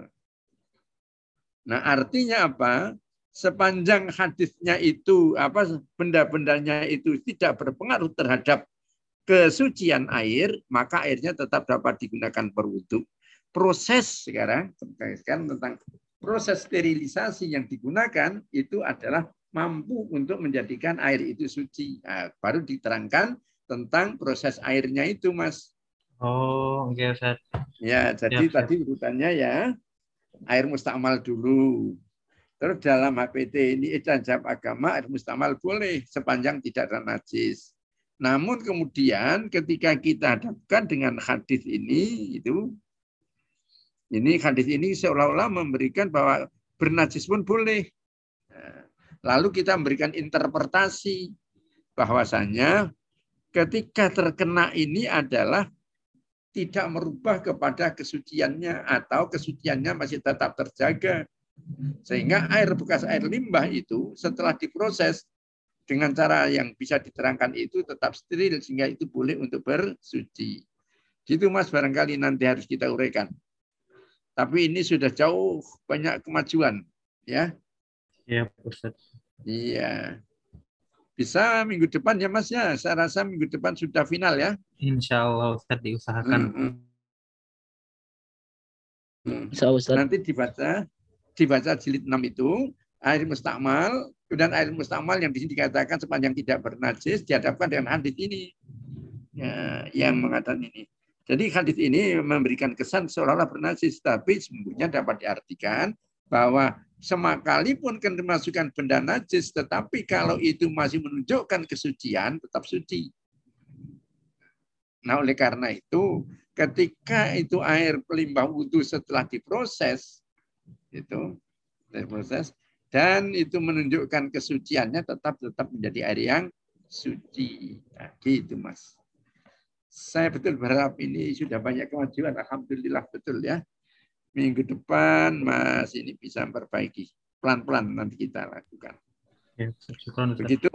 Nah, artinya apa? Sepanjang hadisnya itu apa benda-bendanya itu tidak berpengaruh terhadap kesucian air, maka airnya tetap dapat digunakan berwudhu. Proses sekarang sekarang tentang proses sterilisasi yang digunakan itu adalah mampu untuk menjadikan air itu suci. Nah, baru diterangkan tentang proses airnya itu, Mas. Oh, oke, okay, Ya, jadi ya, tadi urutannya ya air mustamal dulu. Terus dalam HPT ini ijazah agama air mustamal boleh sepanjang tidak ada najis. Namun kemudian ketika kita hadapkan dengan hadis ini itu ini hadis ini seolah-olah memberikan bahwa bernajis pun boleh. Lalu kita memberikan interpretasi bahwasanya ketika terkena ini adalah tidak merubah kepada kesuciannya atau kesuciannya masih tetap terjaga. Sehingga air bekas air limbah itu setelah diproses dengan cara yang bisa diterangkan itu tetap steril sehingga itu boleh untuk bersuci. Gitu Mas barangkali nanti harus kita uraikan. Tapi ini sudah jauh banyak kemajuan ya. Iya, Ustaz. Iya. Bisa minggu depan ya Mas ya. Saya rasa minggu depan sudah final ya. Insya Allah Ustaz diusahakan. Hmm. Hmm. Ustaz. Nanti dibaca dibaca jilid 6 itu air mustakmal dan air mustakmal yang di sini dikatakan sepanjang tidak bernajis dihadapkan dengan hadis ini ya, yang mengatakan ini. Jadi hadis ini memberikan kesan seolah-olah bernajis, tapi sesungguhnya dapat diartikan bahwa Semakalipun kan dimasukkan benda najis, tetapi kalau itu masih menunjukkan kesucian, tetap suci. Nah, oleh karena itu, ketika itu air pelimbah wudhu setelah diproses, itu diproses, dan itu menunjukkan kesuciannya tetap tetap menjadi air yang suci. Nah, gitu, Mas. Saya betul berharap ini sudah banyak kemajuan. Alhamdulillah betul ya minggu depan Mas ini bisa memperbaiki. Pelan-pelan nanti kita lakukan. Ya, Begitu.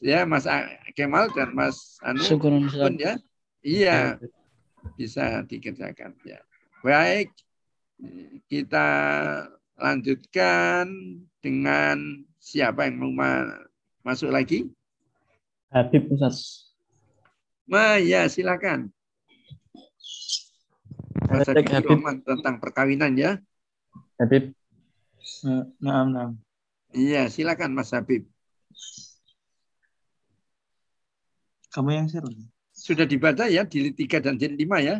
Ya, Mas Kemal dan Mas Anu pun ya. Iya, bisa dikerjakan. Ya. Baik, kita lanjutkan dengan siapa yang mau masuk lagi? Habib Ustaz. Ma, ya silakan. Mas Habib tentang perkawinan ya. Habib. Nah, nah. Iya, silakan Mas Habib. Kamu yang share. Sudah dibaca ya di 3 dan jilid 5 ya?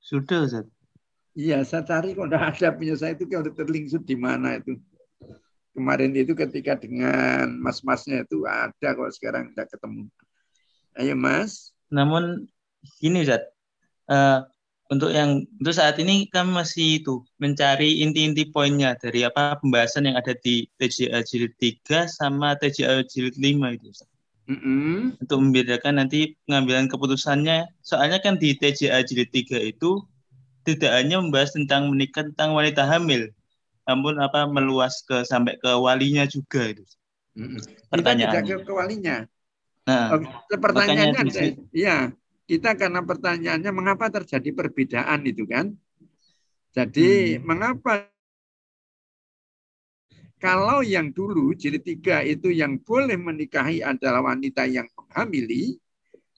Sudah, Ustaz. Iya, saya cari kok udah ada punya saya itu kalau terlingsut di mana itu. Kemarin itu ketika dengan mas-masnya itu ada kok sekarang tidak ketemu. Ayo Mas. Namun ini Ustaz, uh, untuk yang untuk saat ini kami masih itu mencari inti-inti poinnya dari apa pembahasan yang ada di TJA jilid 3 sama TJA jilid 5 itu. Mm -hmm. Untuk membedakan nanti pengambilan keputusannya. Soalnya kan di TJA jilid 3 itu tidak hanya membahas tentang menikah tentang wanita hamil, namun apa meluas ke sampai ke walinya juga itu. Mm -hmm. Pertanyaan. Ke, ke walinya. Nah, oh, pertanyaannya, iya kita karena pertanyaannya mengapa terjadi perbedaan itu kan? Jadi hmm. mengapa kalau yang dulu jilid tiga itu yang boleh menikahi adalah wanita yang menghamili,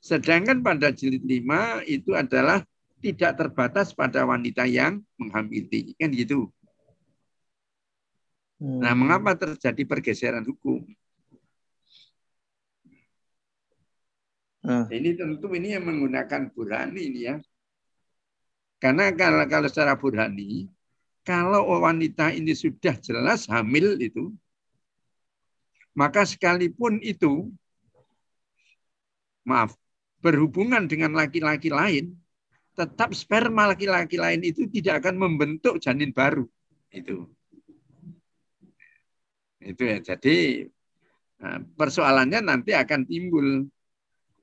sedangkan pada jilid lima itu adalah tidak terbatas pada wanita yang menghamili, kan gitu. Nah, Hmm. mengapa terjadi pergeseran hukum? Ah, Ini tentu ini yang menggunakan burhani ini ya. Karena kalau, kalau secara burhani, kalau wanita ini sudah jelas hamil itu, maka sekalipun itu, maaf, berhubungan dengan laki-laki lain, tetap sperma laki-laki lain itu tidak akan membentuk janin baru. Itu. Itu ya. Jadi nah, persoalannya nanti akan timbul.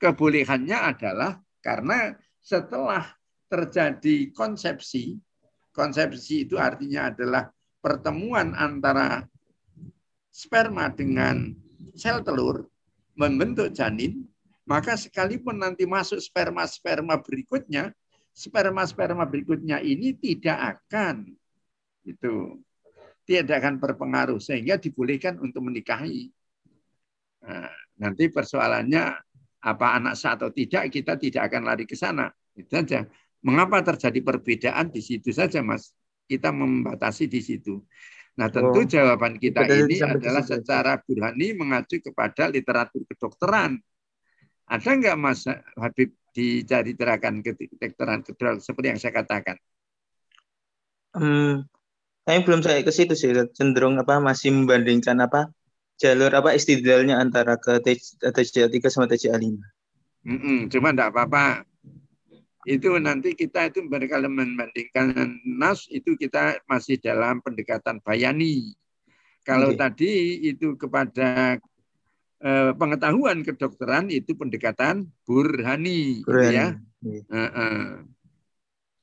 Kebolehannya adalah karena setelah terjadi konsepsi, konsepsi itu artinya adalah pertemuan antara sperma dengan sel telur membentuk janin, maka sekalipun nanti masuk sperma-sperma berikutnya, sperma-sperma berikutnya ini tidak akan itu tidak akan berpengaruh sehingga dibolehkan untuk menikahi. Nah, nanti persoalannya apa anak sah atau tidak kita tidak akan lari ke sana. Itu saja. Mengapa terjadi perbedaan di situ saja, Mas? Kita membatasi di situ. Nah, tentu Oh, jawaban kita ini adalah secara burhani mengacu kepada literatur kedokteran. Ada nggak Mas Habib dicari terakan kedokteran kedokteran seperti yang saya katakan? Hmm, saya belum saya ke situ sih, cenderung apa masih membandingkan apa jalur apa istidlalnya antara ke TCA 3 sama TCA 5. Mm-mm, cuma enggak apa-apa. Itu nanti kita itu kalau membandingkan nas itu kita masih dalam pendekatan bayani. Kalau Oke. tadi itu kepada eh, pengetahuan kedokteran itu pendekatan burhani, gitu ya. Iya. Heeh.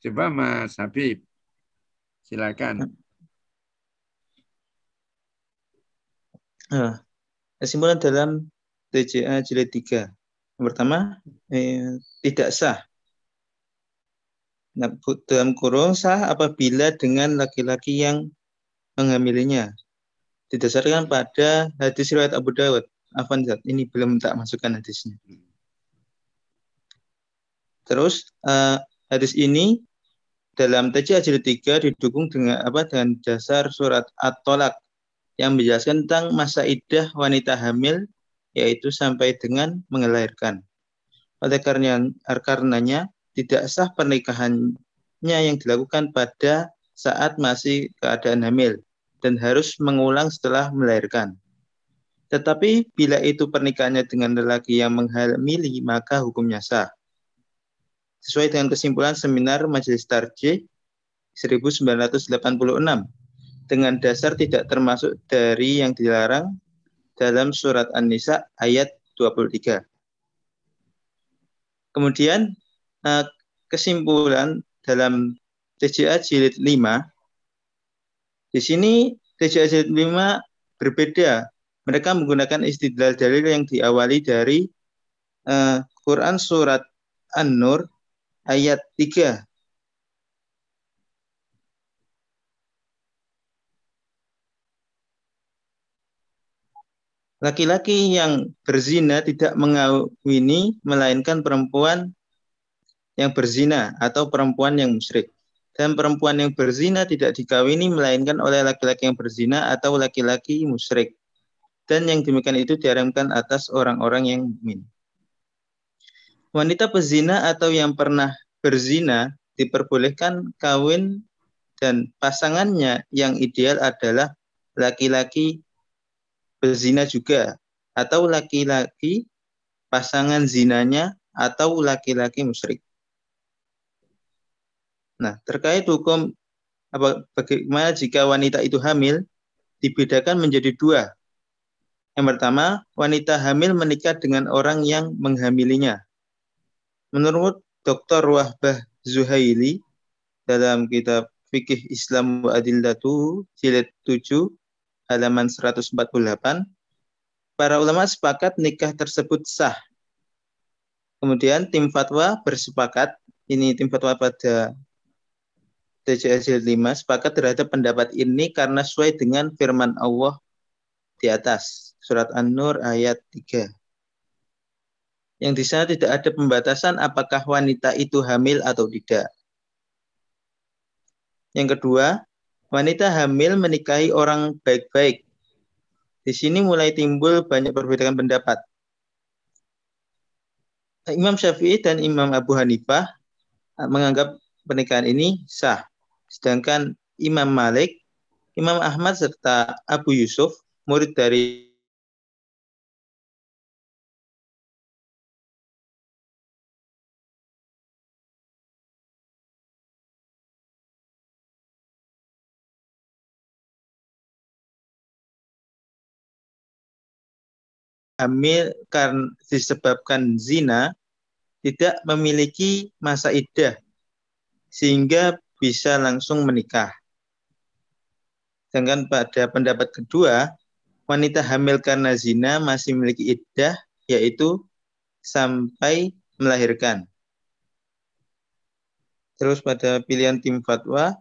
Coba Mas Habib, silakan. Nah, kesimpulan dalam TCA jilid 3. Yang pertama, eh, tidak sah. Nah, dalam kurung sah apabila dengan laki-laki yang menghamilinya. Didasarkan pada hadis riwayat Abu Dawud. Afan ini belum tak masukkan hadisnya. Terus eh, hadis ini dalam TCA jilid 3 didukung dengan apa dengan dasar surat At-Tolak yang menjelaskan tentang masa idah wanita hamil yaitu sampai dengan mengelahirkan. Oleh karena karenanya tidak sah pernikahannya yang dilakukan pada saat masih keadaan hamil dan harus mengulang setelah melahirkan. Tetapi bila itu pernikahannya dengan lelaki yang menghamili maka hukumnya sah. Sesuai dengan kesimpulan seminar Majelis Tarjih 1986 dengan dasar tidak termasuk dari yang dilarang dalam surat An-Nisa ayat 23. Kemudian eh, kesimpulan dalam TJA jilid 5 di sini TJA jilid 5 berbeda. Mereka menggunakan istidlal dalil yang diawali dari eh, Quran surat An-Nur ayat 3 Laki-laki yang berzina tidak mengawini melainkan perempuan yang berzina atau perempuan yang musyrik. Dan perempuan yang berzina tidak dikawini melainkan oleh laki-laki yang berzina atau laki-laki musyrik. Dan yang demikian itu diharamkan atas orang-orang yang mukmin. Wanita pezina atau yang pernah berzina diperbolehkan kawin dan pasangannya yang ideal adalah laki-laki berzina juga atau laki-laki pasangan zinanya atau laki-laki musyrik. Nah, terkait hukum apa bagaimana jika wanita itu hamil dibedakan menjadi dua. Yang pertama, wanita hamil menikah dengan orang yang menghamilinya. Menurut Dr. Wahbah Zuhaili dalam kitab Fikih Islam wa Adillatu jilid 7 halaman 148, para ulama sepakat nikah tersebut sah. Kemudian tim fatwa bersepakat, ini tim fatwa pada TJS 5 sepakat terhadap pendapat ini karena sesuai dengan firman Allah di atas surat An-Nur ayat 3. Yang di sana tidak ada pembatasan apakah wanita itu hamil atau tidak. Yang kedua, wanita hamil menikahi orang baik-baik. Di sini mulai timbul banyak perbedaan pendapat. Imam Syafi'i dan Imam Abu Hanifah menganggap pernikahan ini sah. Sedangkan Imam Malik, Imam Ahmad serta Abu Yusuf, murid dari hamil karena disebabkan zina tidak memiliki masa idah sehingga bisa langsung menikah. Sedangkan pada pendapat kedua, wanita hamil karena zina masih memiliki iddah yaitu sampai melahirkan. Terus pada pilihan tim fatwa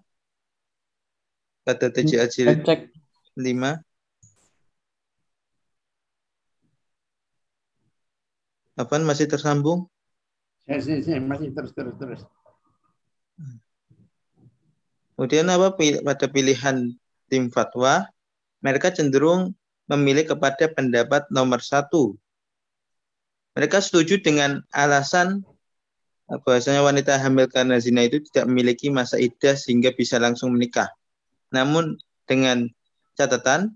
pada TJA jilid 5 Apaan masih tersambung? Saya masih terus terus terus. Kemudian apa pada pilihan tim fatwa, mereka cenderung memilih kepada pendapat nomor satu. Mereka setuju dengan alasan bahwasanya wanita hamil karena zina itu tidak memiliki masa idah sehingga bisa langsung menikah. Namun dengan catatan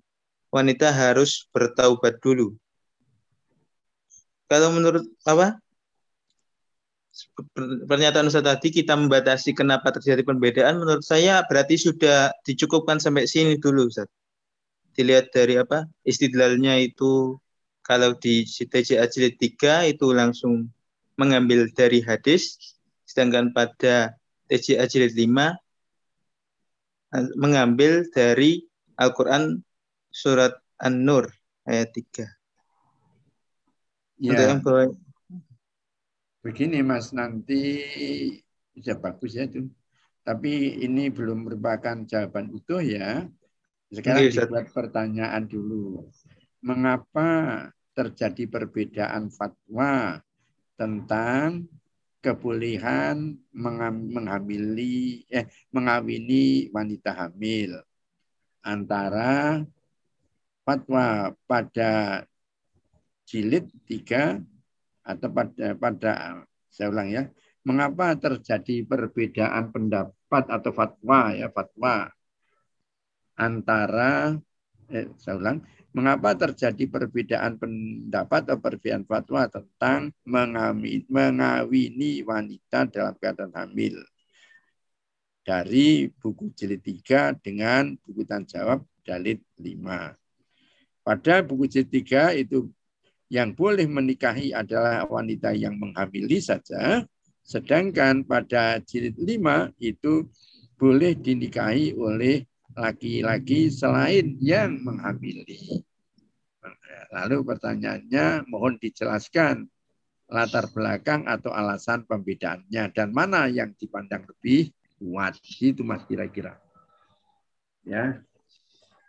wanita harus bertaubat dulu kalau menurut apa pernyataan Ustaz tadi kita membatasi kenapa terjadi perbedaan menurut saya berarti sudah dicukupkan sampai sini dulu Ustaz. Dilihat dari apa? Istidlalnya itu kalau di TJA jilid 3 itu langsung mengambil dari hadis sedangkan pada TJA jilid 5 mengambil dari Al-Qur'an surat An-Nur ayat 3. Ya. Begini Mas, nanti bisa bagus ya itu. Tapi ini belum merupakan jawaban utuh ya. Sekarang Oke, dibuat pertanyaan dulu. Mengapa terjadi perbedaan fatwa tentang kebolehan menghamili eh mengawini wanita hamil antara fatwa pada jilid 3 atau pada pada saya ulang ya, mengapa terjadi perbedaan pendapat atau fatwa ya fatwa antara eh, saya ulang mengapa terjadi perbedaan pendapat atau perbedaan fatwa tentang mengawini, wanita dalam keadaan hamil dari buku jilid 3 dengan buku tanya jawab dalil 5. Pada buku jilid 3 itu yang boleh menikahi adalah wanita yang menghamili saja, sedangkan pada jilid 5 itu boleh dinikahi oleh laki-laki selain yang menghamili. Lalu pertanyaannya mohon dijelaskan latar belakang atau alasan pembedaannya dan mana yang dipandang lebih kuat. Itu Mas kira-kira. Ya.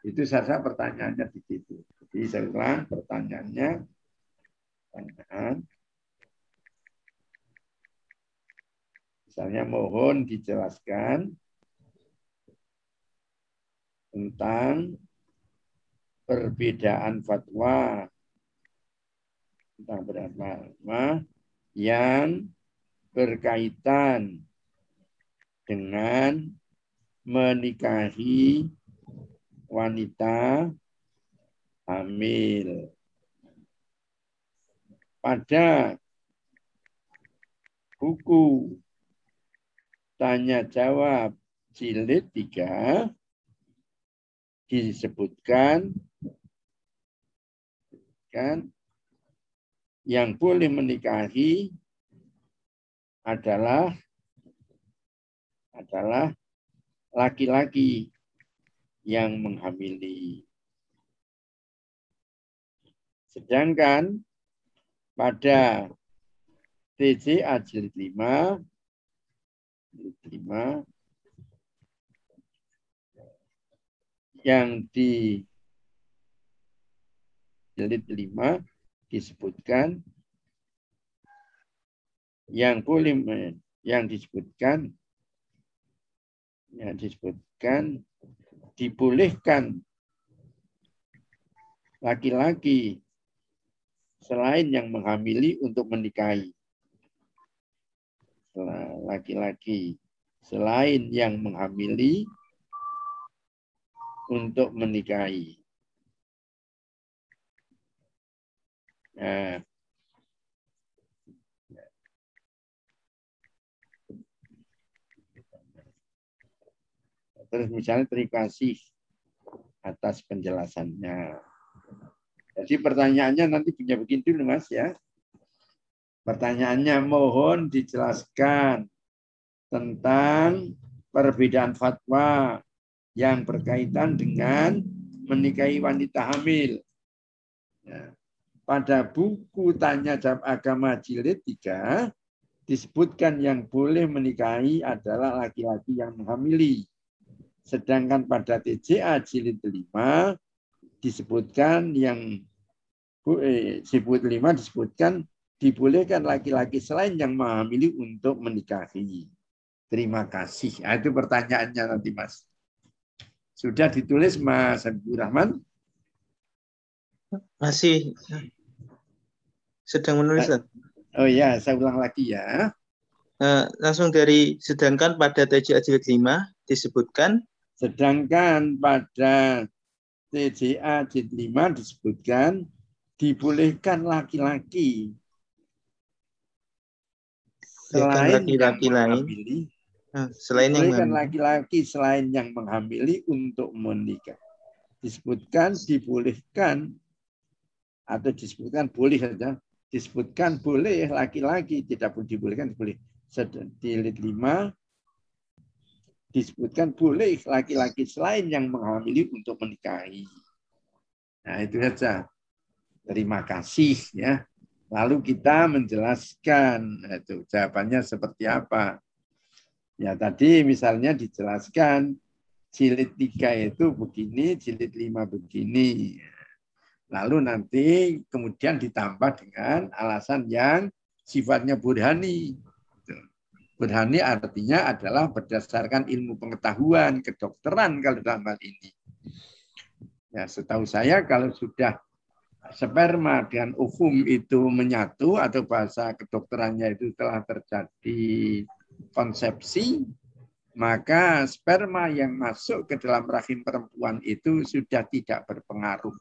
Itu saja pertanyaannya begitu. Jadi saya ulang pertanyaannya Misalnya mohon dijelaskan tentang perbedaan fatwa tentang fatwa yang berkaitan dengan menikahi wanita hamil pada buku tanya jawab jilid 3 disebutkan kan yang boleh menikahi adalah adalah laki-laki yang menghamili. Sedangkan pada TC jilid 5 5 yang di jilid 5 disebutkan yang boleh yang disebutkan yang disebutkan dibolehkan laki-laki selain yang menghamili untuk menikahi. Laki-laki selain yang menghamili untuk menikahi. Nah, terus misalnya terima kasih atas penjelasannya. Jadi pertanyaannya nanti punya begini dulu mas ya. Pertanyaannya mohon dijelaskan tentang perbedaan fatwa yang berkaitan dengan menikahi wanita hamil. Ya. Pada buku Tanya Jawab Agama Jilid 3 disebutkan yang boleh menikahi adalah laki-laki yang menghamili. Sedangkan pada TJA Jilid 5 disebutkan yang eh, disebut 5 disebutkan dibolehkan laki-laki selain yang menghamili untuk menikahi. Terima kasih. Nah, itu pertanyaannya nanti Mas. Sudah ditulis Mas Habibur Rahman? Masih sedang menulis. Oh ya, saya ulang lagi ya. Uh, langsung dari sedangkan pada TJA jilid 5 disebutkan sedangkan pada TJA jilid 5 disebutkan dibolehkan laki-laki selain laki-laki lain Nah, selain yang laki-laki selain yang menghamili untuk menikah. Disebutkan dibolehkan atau disebutkan boleh saja. Disebutkan boleh laki-laki tidak pun dibolehkan boleh. Jilid lima disebutkan boleh laki-laki selain yang menghamili untuk menikahi. Nah itu saja. Terima kasih ya. Lalu kita menjelaskan itu jawabannya seperti apa. Ya tadi misalnya dijelaskan jilid tiga itu begini, jilid lima begini. Lalu nanti kemudian ditambah dengan alasan yang sifatnya burhani. Burhani artinya adalah berdasarkan ilmu pengetahuan, kedokteran kalau dalam hal ini. Ya, setahu saya kalau sudah sperma dengan ovum itu menyatu atau bahasa kedokterannya itu telah terjadi konsepsi, maka sperma yang masuk ke dalam rahim perempuan itu sudah tidak berpengaruh.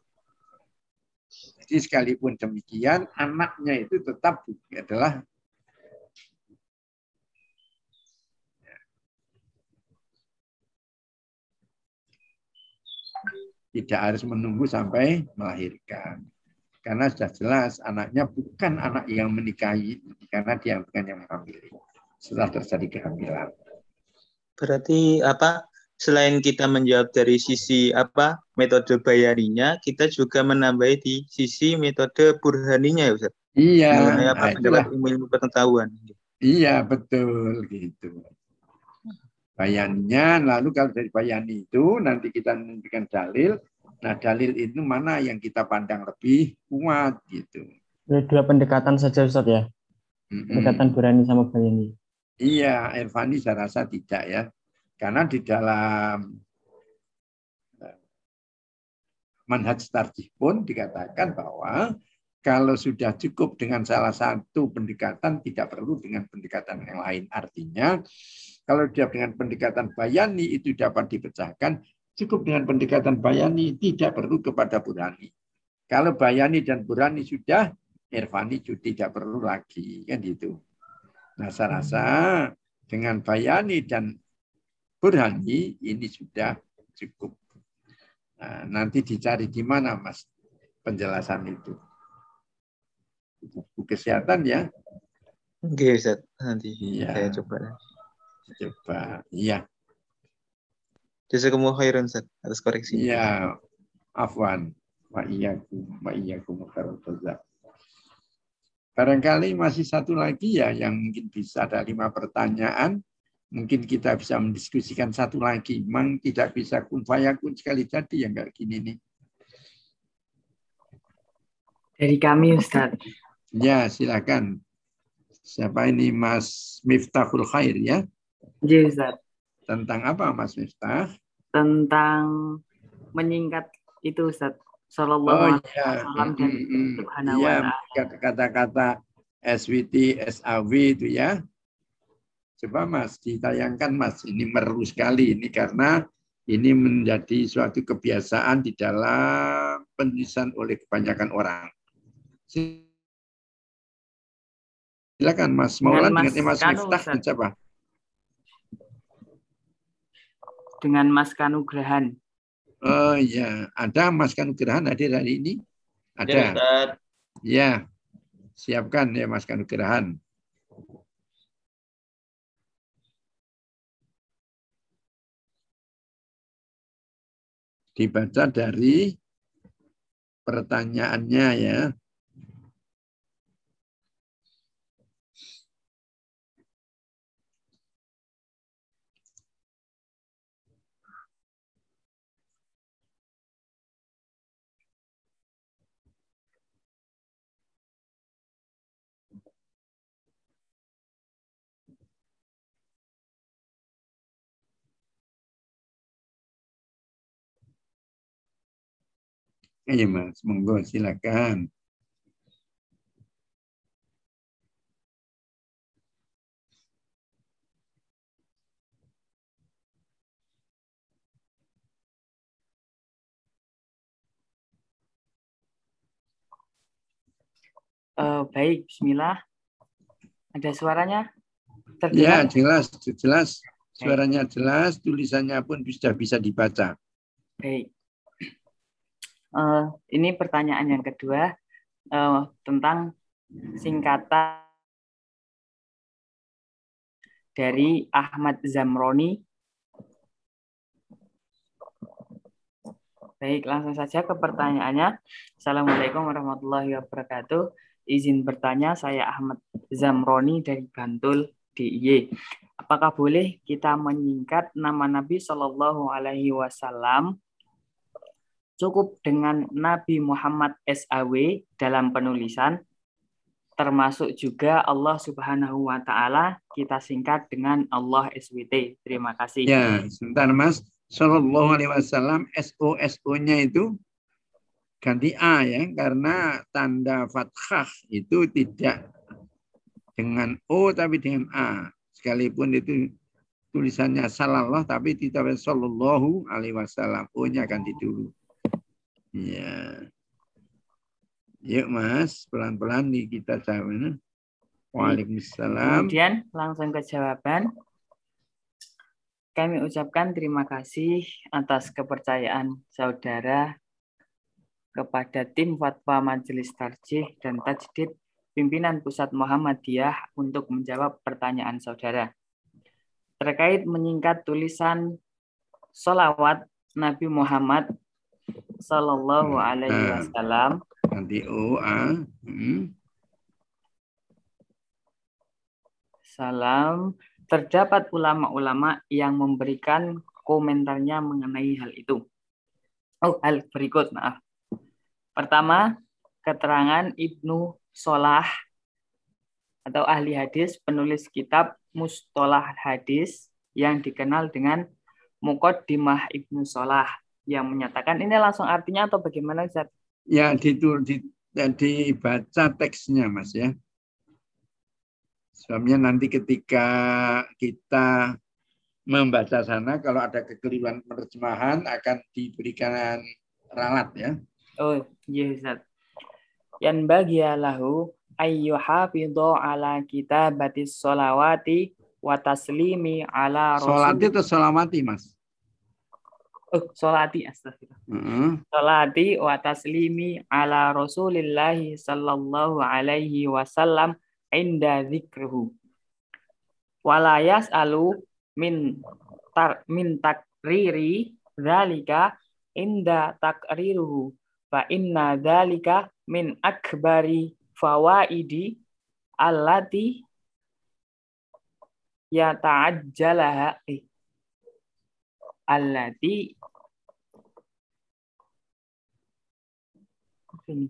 Jadi sekalipun demikian, anaknya itu tetap adalah tidak harus menunggu sampai melahirkan. Karena sudah jelas anaknya bukan anak yang menikahi, karena dia bukan yang mengambil setelah terjadi kehamilan. Berarti apa? Selain kita menjawab dari sisi apa metode bayarinya, kita juga menambahi di sisi metode burhaninya ya Ustaz. Iya. Mengenai apa nah, pendapat ilmu pengetahuan. Iya betul gitu. Bayannya, lalu kalau dari bayani itu nanti kita memberikan dalil. Nah dalil itu mana yang kita pandang lebih kuat gitu. Dua pendekatan saja Ustaz ya. Pendekatan burhani sama bayani. Iya, Irfani saya rasa tidak ya. Karena di dalam eh, manhaj tarjih pun dikatakan bahwa kalau sudah cukup dengan salah satu pendekatan tidak perlu dengan pendekatan yang lain. Artinya kalau dia dengan pendekatan bayani itu dapat dipecahkan, cukup dengan pendekatan bayani tidak perlu kepada burani. Kalau bayani dan burani sudah, Irfani juga tidak perlu lagi kan itu. Nah, saya rasa dengan Bayani dan Burhani ini sudah cukup. Nah, nanti dicari di mana, Mas, penjelasan itu. Buku kesehatan ya. Oke, Ustaz. Nanti iya. saya coba. Coba, iya. Jazakumullah khairan, Ustaz, atas koreksi. Iya, afwan. Wa iyyakum, wa iyyakum Barangkali masih satu lagi ya yang mungkin bisa ada lima pertanyaan. Mungkin kita bisa mendiskusikan satu lagi. Memang tidak bisa kun fayakun sekali jadi yang kayak gini nih. Dari kami Ustaz. Ya silakan. Siapa ini Mas Miftahul Khair ya? Iya Ustaz. Tentang apa Mas Miftah? tentang menyingkat itu Ustaz. Sallallahu Oh alaihi iya, wasallam dan Mm, mm, subhanahu iya, kata-kata SWT, SAW itu ya. Coba Mas ditayangkan Mas, ini meru sekali ini karena ini menjadi suatu kebiasaan di dalam penulisan oleh kebanyakan orang. Silakan Mas Maulan Mas dengan Mas Kanu, Miftah Ustaz. Dengan Mas Kanugrahan. Oh iya, ada Mas Kanugrahan hadir hari ini? Ya, Ada. Ustaz. Ya, siapkan ya Mas Kanugrahan. Dibaca dari pertanyaannya ya. Ayo Mas, monggo silakan. Eh, baik, Bismillah. Ada suaranya? Ya, Terdengar? jelas, jelas. Suaranya jelas, tulisannya pun sudah bisa dibaca. Baik. Eh, ini pertanyaan yang kedua eh, tentang singkatan dari Ahmad Zamroni. Baik, langsung saja ke pertanyaannya. Assalamualaikum warahmatullahi wabarakatuh. Izin bertanya, saya Ahmad Zamroni dari Bantul, DIY. Apakah boleh kita menyingkat nama Nabi Shallallahu Alaihi Wasallam cukup dengan Nabi Muhammad SAW dalam penulisan, termasuk juga Allah Subhanahu Wa Taala kita singkat dengan Allah SWT. Terima kasih. Ya, sebentar Mas. Sallallahu alaihi wasallam SO-SO-nya itu ganti A ya, karena tanda fathah itu tidak dengan O tapi dengan A. Sekalipun itu tulisannya salallah tapi tidak sallallahu alaihi wasallam. O-nya ganti dulu. Ya. Yuk Mas, pelan-pelan nih kita jawab. Waalaikumsalam. Kemudian langsung ke jawaban. Kami ucapkan terima kasih atas kepercayaan saudara kepada tim Fatwa Majelis Tarjih dan Tajdid pimpinan Pusat Muhammadiyah untuk menjawab pertanyaan saudara. Terkait menyingkat tulisan solawat Nabi Muhammad Sallallahu Alaihi Nah. Wasallam Ganti O A. Hmm. Salam. Terdapat ulama-ulama yang memberikan komentarnya mengenai hal itu. Oh, hal berikut, maaf. Pertama, keterangan Ibnu Solah atau ahli hadis, penulis kitab Mustolah Hadis yang dikenal dengan Muqaddimah Ibnu Solah yang menyatakan ini langsung artinya atau bagaimana Ustaz? Ya, ditul, di, ya, dibaca teksnya, Mas ya. Sebabnya nanti ketika kita membaca sana, kalau ada kekeliruan penerjemahan akan diberikan ralat ya. Oh, iya Ustaz. Yang bagi lahu ayyuhafidhu ala kitabatis solawati wa taslimi ala rasul. itu sholawati, Mas. Oh, solati astagfirullah. Heeh. Solati wa taslimi ala rasulillahi sallallahu alaihi wasallam inda zikruhu. Wala yas'alu min tar, min takriri dzalika inda takriruhu fa inna dzalika min akbari fawaidi allati yata'ajjalaha eh, allati apa ini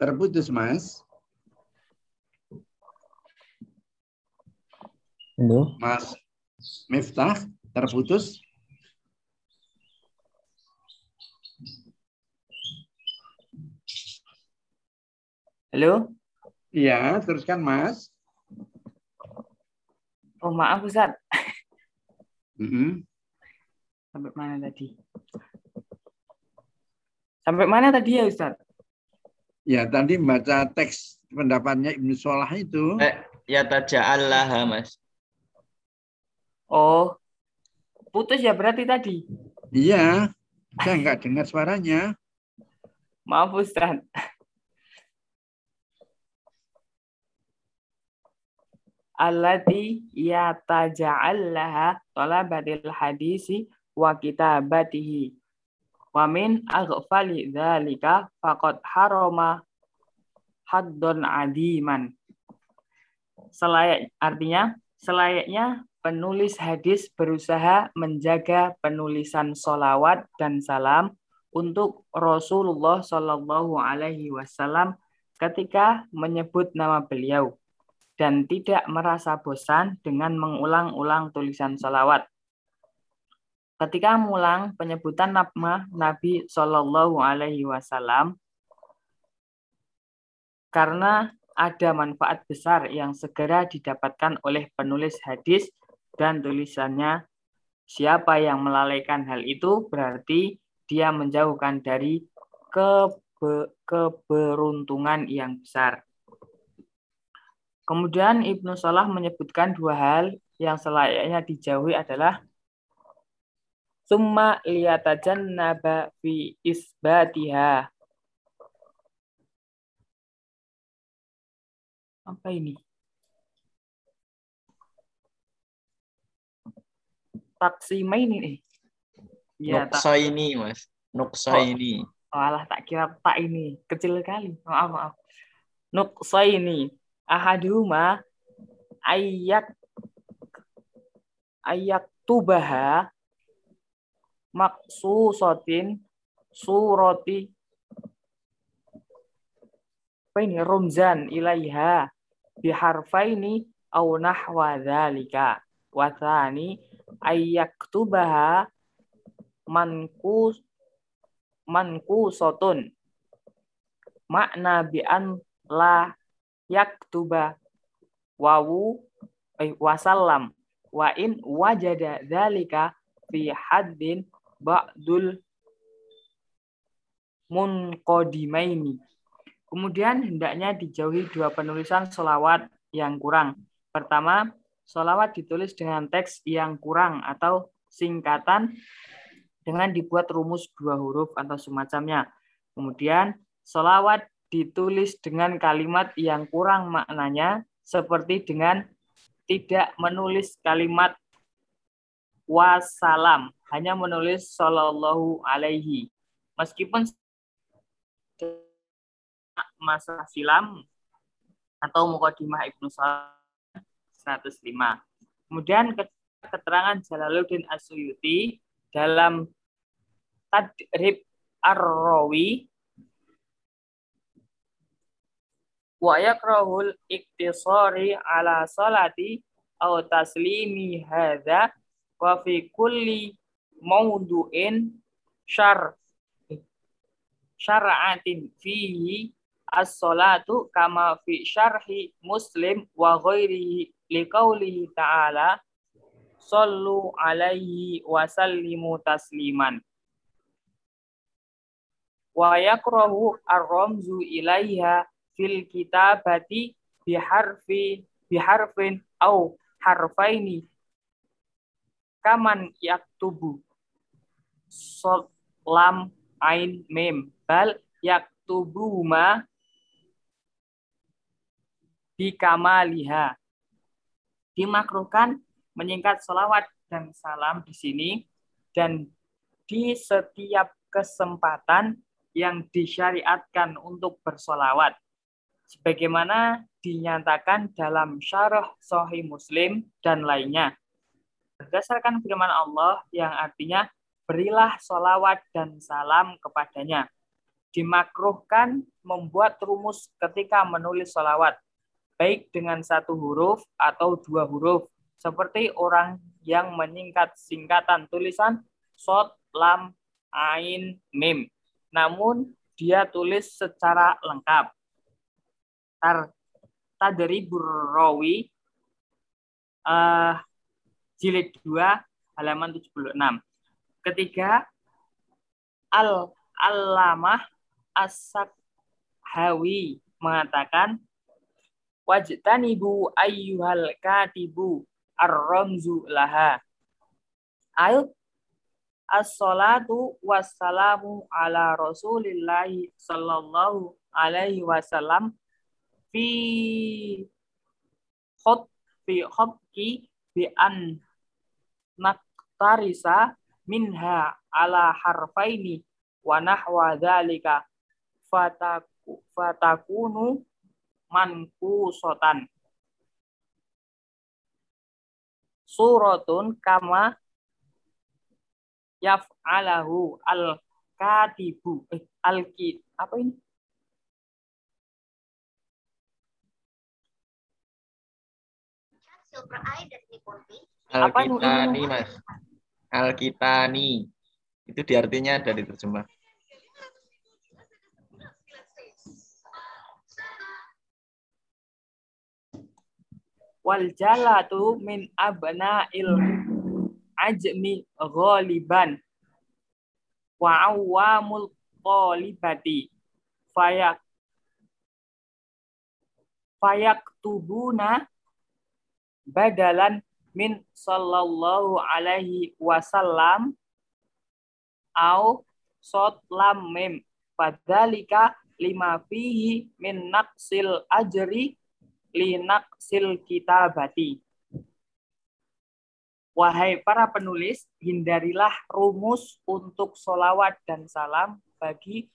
Terputus, Mas. Halo. Mas Miftah, terputus. Halo? Iya, teruskan, Mas. Oh, maaf Ustaz. Mm-mm. Sampai mana tadi? Sampai mana tadi ya Ustaz? Ya, tadi baca teks pendapatnya Ibnu Salah itu. Eh, ya taja'allaha, Mas. Oh, putus ya berarti tadi. Iya, saya nggak dengar suaranya. Maaf Ustaz. Allati yataja'allaha talabatil hadisi wa kitabatihi. Wa min aghfali dzalika faqad harama haddun adiman. Selayak, artinya selayaknya penulis hadis berusaha menjaga penulisan solawat dan salam untuk Rasulullah Shallallahu Alaihi Wasallam ketika menyebut nama beliau dan tidak merasa bosan dengan mengulang-ulang tulisan salawat. Ketika mengulang penyebutan nama Nabi Shallallahu Alaihi Wasallam, karena ada manfaat besar yang segera didapatkan oleh penulis hadis dan tulisannya. Siapa yang melalaikan hal itu berarti dia menjauhkan dari kebe keberuntungan yang besar. Kemudian Ibnu Salah menyebutkan dua hal yang selayaknya dijauhi adalah summa liyatajan naba fi isbatiha. Apa ini? Taksimaini nih. Ya, tak. Nuksa ini, Mas. Nuksa Oh. ini. Alah, tak kira tak ini. Kecil kali. Maaf, maaf. Nuksa ini. Ahaduma ayat ayat tubaha maksusotin surati apa ini? Rumzan ilaiha biharfaini au nahwa dzalika. Wa tsani ayyaktubaha mankus mankusotun makna bi an la yaktuba wawu eh, wasallam. Wa in wajada dzalika fi haddin ba'dul munqadimaini. Kemudian hendaknya dijauhi dua penulisan solawat yang kurang. Pertama solawat ditulis dengan teks yang kurang atau singkatan dengan dibuat rumus dua huruf atau semacamnya. Kemudian solawat ditulis dengan kalimat yang kurang maknanya seperti dengan tidak menulis kalimat wassalam. Hanya menulis sallallahu alaihi. Meskipun masa silam atau mukadimah Ibnu Salam 105 kemudian keterangan Jalaluddin Asyuyuti dalam Tadrib Ar-Rawi. Wa yakrahul iktisari ala salati aw taslimi hadza wa fi kulli mawdu'in syar. Syar'atin fihi as-salatu kama fi syarhi muslim wa ghairihi liqaulihi ta'ala. Sallu alaihi wa sallimu tasliman. Wa yakrahu ar-ramzu ilaiha fil kitabati biharfi biharfin au harfaini kaman yaktubu sod lam ain mim. Bal yaktubu ma bikamaliha dimakruhkan menyingkat selawat dan salam di sini. Dan di setiap kesempatan yang disyariatkan untuk bersolawat. Sebagaimana dinyatakan dalam syarah Sahih Muslim dan lainnya. Berdasarkan firman Allah yang artinya berilah solawat dan salam kepadanya. dimakruhkan membuat rumus ketika menulis salawat, baik dengan satu huruf atau dua huruf, seperti orang yang menyingkat singkatan tulisan sod, lam, ain, mim. Namun dia tulis secara lengkap. Tar, tadri Burrawi uh, jilid 2 halaman 76. Ketiga, Al-Allamah As-Sakhawi mengatakan wajtanibu ayyuhal katibu ar-ramzu laha. Al as-salatu wassalamu ala rasulillahi sallallahu alaihi wasallam fi khut fi khutki bi an naktarisa minha ala harfaini wa nahwa dzalika fataku, fatakunu mankusatan suratun kama yaf'alahu al-katibu eh, al apa ini Al-Kitani, Mas. Al-Kitani. Itu di artinya ada di terjemah. Wal jalatu min abna'il ajmi ghaliban wa awamul qalibati fayak fayak tubuna badalan min sallallahu alaihi wasallam au sot lam mim. Padalika lima fihi min naqsil ajri li naqsil kitabati. Wahai para penulis, hindarilah rumus untuk solawat dan salam bagi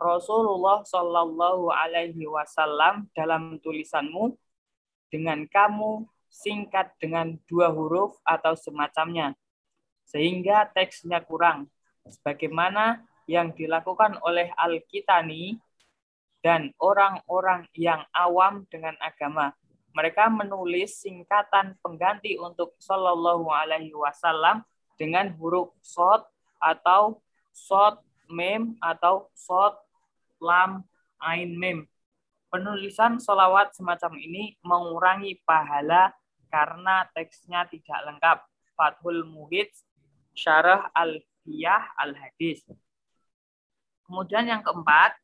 Rasulullah Shallallahu Alaihi Wasallam dalam tulisanmu dengan kamu singkat dengan dua huruf atau semacamnya, sehingga teksnya kurang, sebagaimana yang dilakukan oleh Al-Kitani dan orang-orang yang awam dengan agama. Mereka menulis singkatan pengganti untuk Shallallahu Alaihi Wasallam dengan huruf sod atau sod mem atau sod lam ain mem. Penulisan solawat semacam ini mengurangi pahala karena teksnya tidak lengkap. Fathul Muhid, Syarah Al-Fiyah Al-Hadis. Kemudian yang keempat,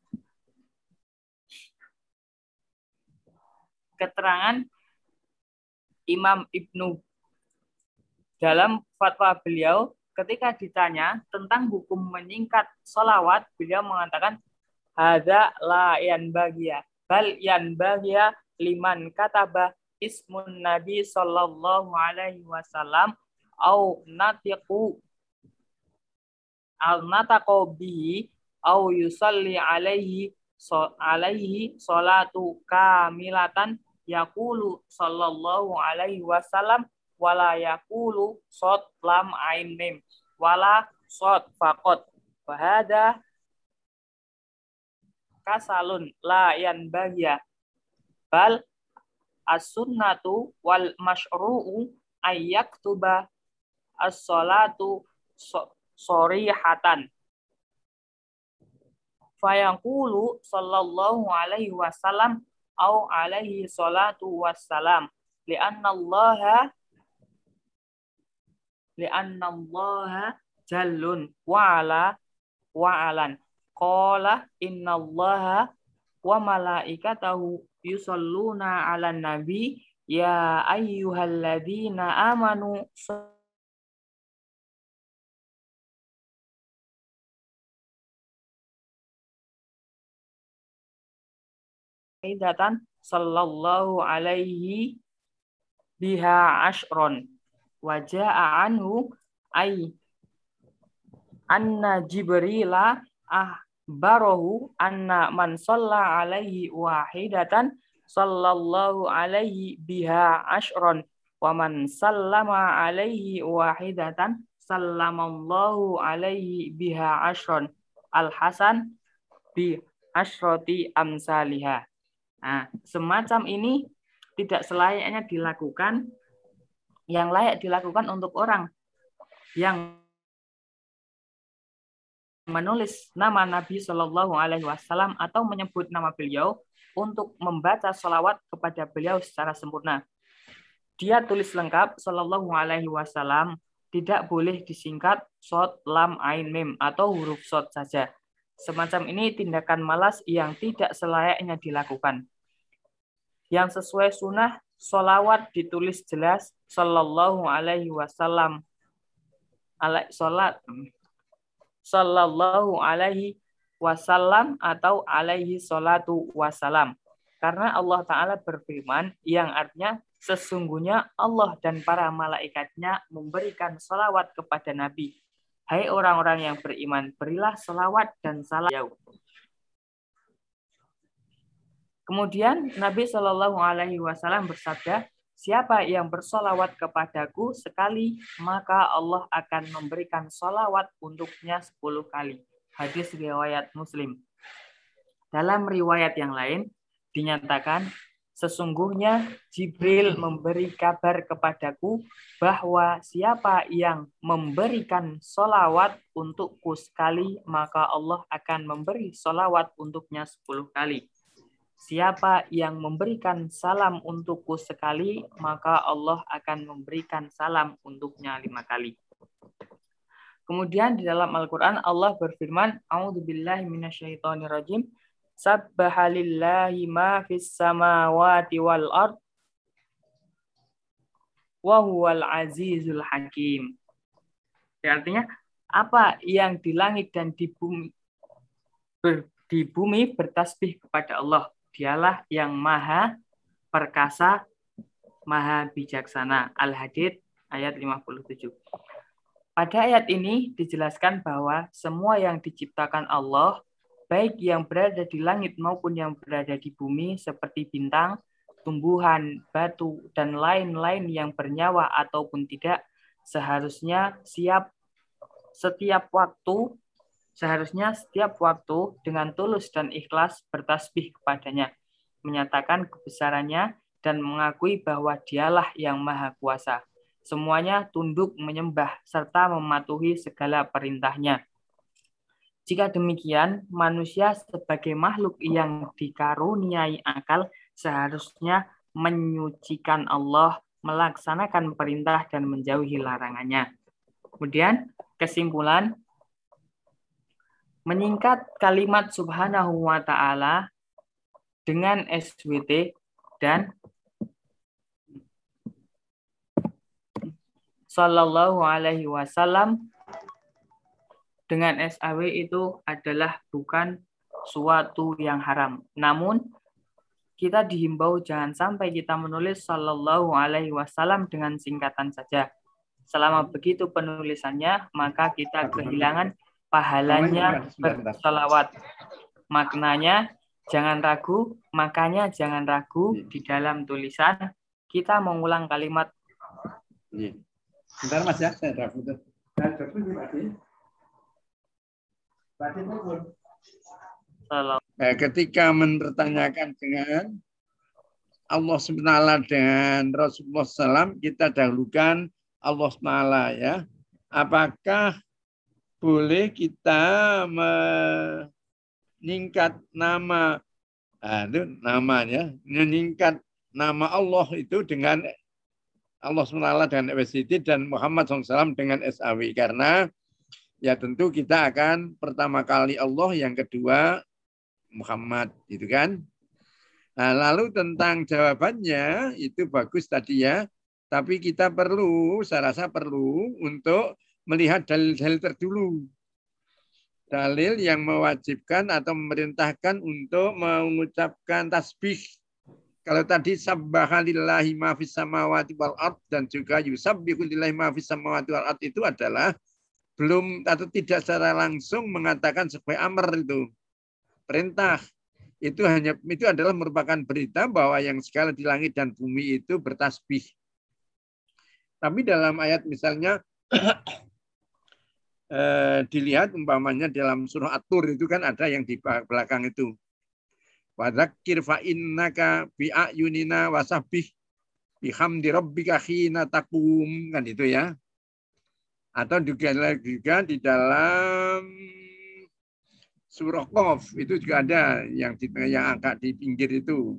keterangan Imam Ibnu dalam fatwa beliau ketika ditanya tentang hukum menyingkat solawat, beliau mengatakan ada la yan bagia bal yan bagia liman kataba ismun Nabi sallallahu alaihi wasallam au natiqu al nataqo bihi au yusalli alaihi so, alaihi salatu kamilatan yaqulu sallallahu alaihi wasallam wala yaqulu sot lam ain mim wala sot faqat. Wahada kasalun la yan bahya bal as-sunnatu wal masyru'u ayyaktuba as-salatu sorihatan. Fayaqulu sallallahu alaihi wasallam au alaihi salatu wassalam li'anna Allah li'anna Allah jallun wa ala wa alan qala inna Allah wa malaikatahu yusalluna ala nabi ya ayyuhalladzina amanu Idatan sallallahu alaihi biha ashron waja'a anhu ay anna jibrila ah barahu anna man shalla alaihi wahidatan sallallahu alaihi biha ashron wa man sallama alaihi wahidatan sallamallahu alaihi biha ashron al hasan bi asroti amsaliha. Nah, semacam ini tidak selayaknya dilakukan yang layak dilakukan untuk orang yang menulis nama Nabi Shallallahu Alaihi Wasallam atau menyebut nama beliau untuk membaca salawat kepada beliau secara sempurna. Dia tulis lengkap Shallallahu Alaihi Wasallam tidak boleh disingkat shot lam ain mim atau huruf shot saja. Semacam ini tindakan malas yang tidak selayaknya dilakukan. Yang sesuai sunnah, solawat ditulis jelas Sallallahu Alaihi Wasallam. Alaih salat Sallallahu Alaihi Wasallam atau alaihi salatu wasalam. Karena Allah Ta'ala berfirman yang artinya Sesungguhnya Allah dan para malaikatnya memberikan salawat kepada Nabi. Hai orang-orang yang beriman, berilah salawat dan salam. Kemudian Nabi Shallallahu Alaihi Wasallam bersabda, Siapa yang bersolawat kepadaku sekali, maka Allah akan memberikan solawat untuknya sepuluh kali. Hadis riwayat Muslim. Dalam riwayat yang lain, dinyatakan Sesungguhnya Jibril memberi kabar kepadaku bahwa siapa yang memberikan solawat untukku sekali, maka Allah akan memberi solawat untuknya sepuluh kali. Siapa yang memberikan salam untukku sekali, maka Allah akan memberikan salam untuknya lima kali. Kemudian di dalam Al-Quran Allah berfirman, A'udzubillahi minasyaitonirrajim. Sabbaha ma fis samawati wal ard wa huwal azizul hakim. Ya, artinya apa yang di langit dan di bumi ber, di bumi bertasbih kepada Allah. Dialah yang maha perkasa, maha bijaksana. Al-Hadid ayat 57. Pada ayat ini dijelaskan bahwa semua yang diciptakan Allah baik yang berada di langit maupun yang berada di bumi seperti bintang, tumbuhan, batu, dan lain-lain yang bernyawa ataupun tidak, seharusnya siap setiap waktu seharusnya setiap waktu dengan tulus dan ikhlas bertasbih kepadanya, menyatakan kebesarannya dan mengakui bahwa dialah yang maha kuasa. Semuanya tunduk menyembah serta mematuhi segala perintahnya. Jika demikian, manusia sebagai makhluk yang dikaruniai akal seharusnya menyucikan Allah, melaksanakan perintah dan menjauhi larangannya. Kemudian kesimpulan menyingkat kalimat subhanahu wa ta'ala dengan SWT dan sallallahu alaihi wasallam dengan SAW itu adalah bukan suatu yang haram. Namun kita dihimbau jangan sampai kita menulis Sallallahu Alaihi Wasallam dengan singkatan saja. Selama begitu penulisannya, maka kita kehilangan pahalanya bersalawat. Maknanya jangan ragu, makanya jangan ragu iya. di dalam tulisan kita mengulang kalimat. Iya. Bentar mas ya, saya ragu tuh. Nah, ketika mempertanyakan dengan Allah SWT dan Rasulullah SAW, kita dahulukan Allah SWT ya. Apakah boleh kita meningkat nama nah, itu namanya meningkat nama Allah itu dengan Allah SWT dengan FSCD dan Muhammad SAW dengan SAW karena ya tentu kita akan pertama kali Allah, yang kedua Muhammad, itu kan. Nah, lalu tentang jawabannya itu bagus tadi ya, tapi kita perlu, saya rasa perlu untuk melihat dalil-dalil terdulu. Dalil yang mewajibkan atau memerintahkan untuk mengucapkan tasbih. Kalau tadi sabbaha lillahi ma samawati wal ard dan juga yusabbihu lillahi ma fis samawati wal ard itu adalah belum atau tidak secara langsung mengatakan sebagai amr itu perintah itu hanya itu adalah merupakan berita bahwa yang segala di langit dan bumi itu bertasbih. Tapi dalam ayat misalnya eh, dilihat umpamanya dalam surah At-Tur itu kan ada yang di belakang itu. Wadzakir fa innaka bi ayunina wasabbih bihamdi rabbika khina taqum kan itu ya. Atau juga juga di dalam surah Qaf itu juga ada yang di yang angkat di pinggir itu.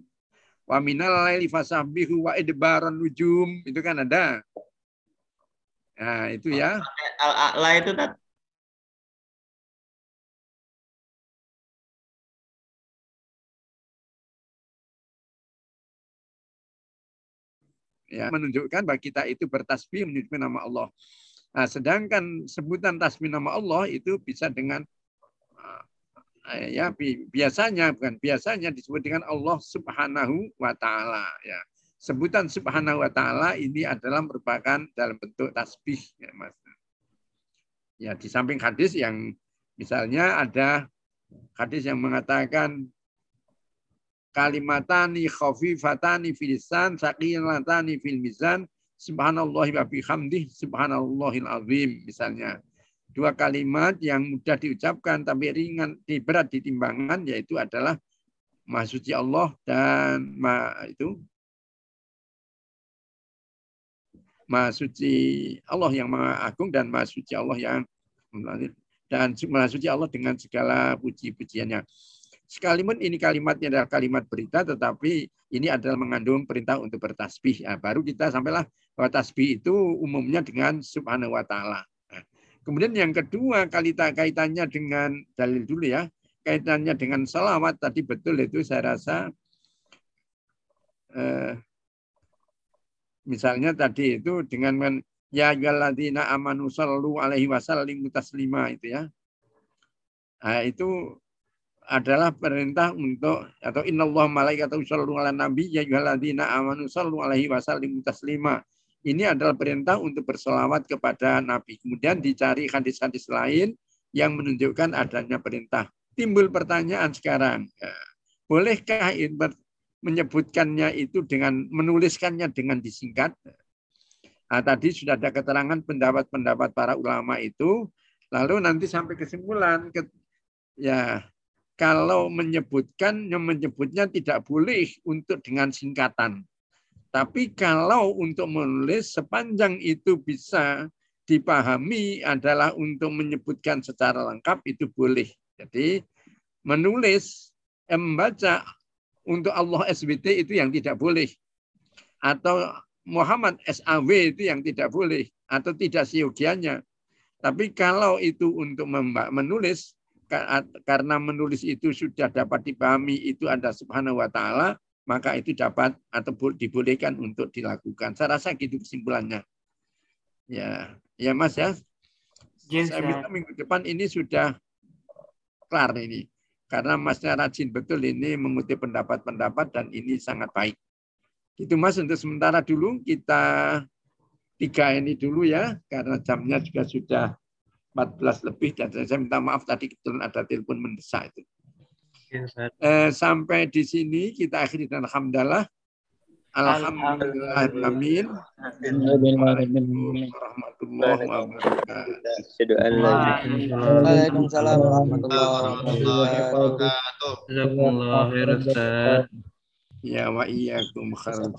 Wa minal laili wa idbaran nujum itu kan ada. Nah, itu ya. Al-A'la itu tat. Ya, menunjukkan bahwa kita itu bertasbih menunjukkan nama Allah. Nah, sedangkan sebutan tasbih nama Allah itu bisa dengan eh, ya biasanya bukan biasanya disebut dengan Allah Subhanahu wa taala ya. Sebutan Subhanahu wa taala ini adalah merupakan dalam bentuk tasbih ya Mas. Ya di samping hadis yang misalnya ada hadis yang mengatakan kalimatani khafifatani fil lisan saqilatani fil mizan subhanallahi wa bihamdih subhanallahil azim misalnya dua kalimat yang mudah diucapkan tapi ringan di berat di timbangan yaitu adalah Maha suci Allah dan ma itu Maha suci Allah yang Maha Agung dan Maha suci Allah yang dan Maha suci Allah dengan segala puji-pujiannya. Sekalipun ini kalimatnya adalah kalimat berita, tetapi ini adalah mengandung perintah untuk bertasbih. Nah, baru kita sampailah bahwa tasbih itu umumnya dengan subhanahu wa ta'ala. Nah, kemudian yang kedua, kalita kaitannya dengan dalil dulu ya. Kaitannya dengan salawat tadi betul itu saya rasa eh, misalnya tadi itu dengan ya ayyuhalladzina amanu sallu alaihi wasallim taslima itu ya. Nah, itu adalah perintah untuk atau innallahu malaikatahu sallu ala nabi ya ayyuhalladzina amanu sallu alaihi wasallim taslima. Ini adalah perintah untuk berselawat kepada nabi. Kemudian dicari hadis-hadis lain yang menunjukkan adanya perintah. Timbul pertanyaan sekarang, ya, bolehkah menyebutkannya itu dengan menuliskannya dengan disingkat? Nah, tadi sudah ada keterangan pendapat-pendapat para ulama itu, lalu nanti sampai kesimpulan, ke, ya kalau menyebutkan yang menyebutnya tidak boleh untuk dengan singkatan. Tapi kalau untuk menulis sepanjang itu bisa dipahami adalah untuk menyebutkan secara lengkap itu boleh. Jadi menulis membaca untuk Allah SWT itu yang tidak boleh. Atau Muhammad SAW itu yang tidak boleh atau tidak siogianya. Tapi kalau itu untuk menulis karena menulis itu sudah dapat dipahami itu ada subhanahu wa ta'ala, maka itu dapat atau dibolehkan untuk dilakukan. Saya rasa gitu kesimpulannya. Ya, ya Mas ya. Yes, Saya minta minggu depan ini sudah kelar ini. Karena Masnya rajin betul ini mengutip pendapat-pendapat dan ini sangat baik. Itu Mas untuk sementara dulu kita tiga ini dulu ya karena jamnya juga sudah 14 lebih dan saya minta maaf tadi kebetulan ada telepon mendesak itu. Ya, eh, sampai di sini kita akhiri dan alhamdulillah. Alhamdulillah amin. warahmatullahi wabarakatuh. Waalaikumsalam warahmatullahi wabarakatuh. Ya wa iyyakum khairan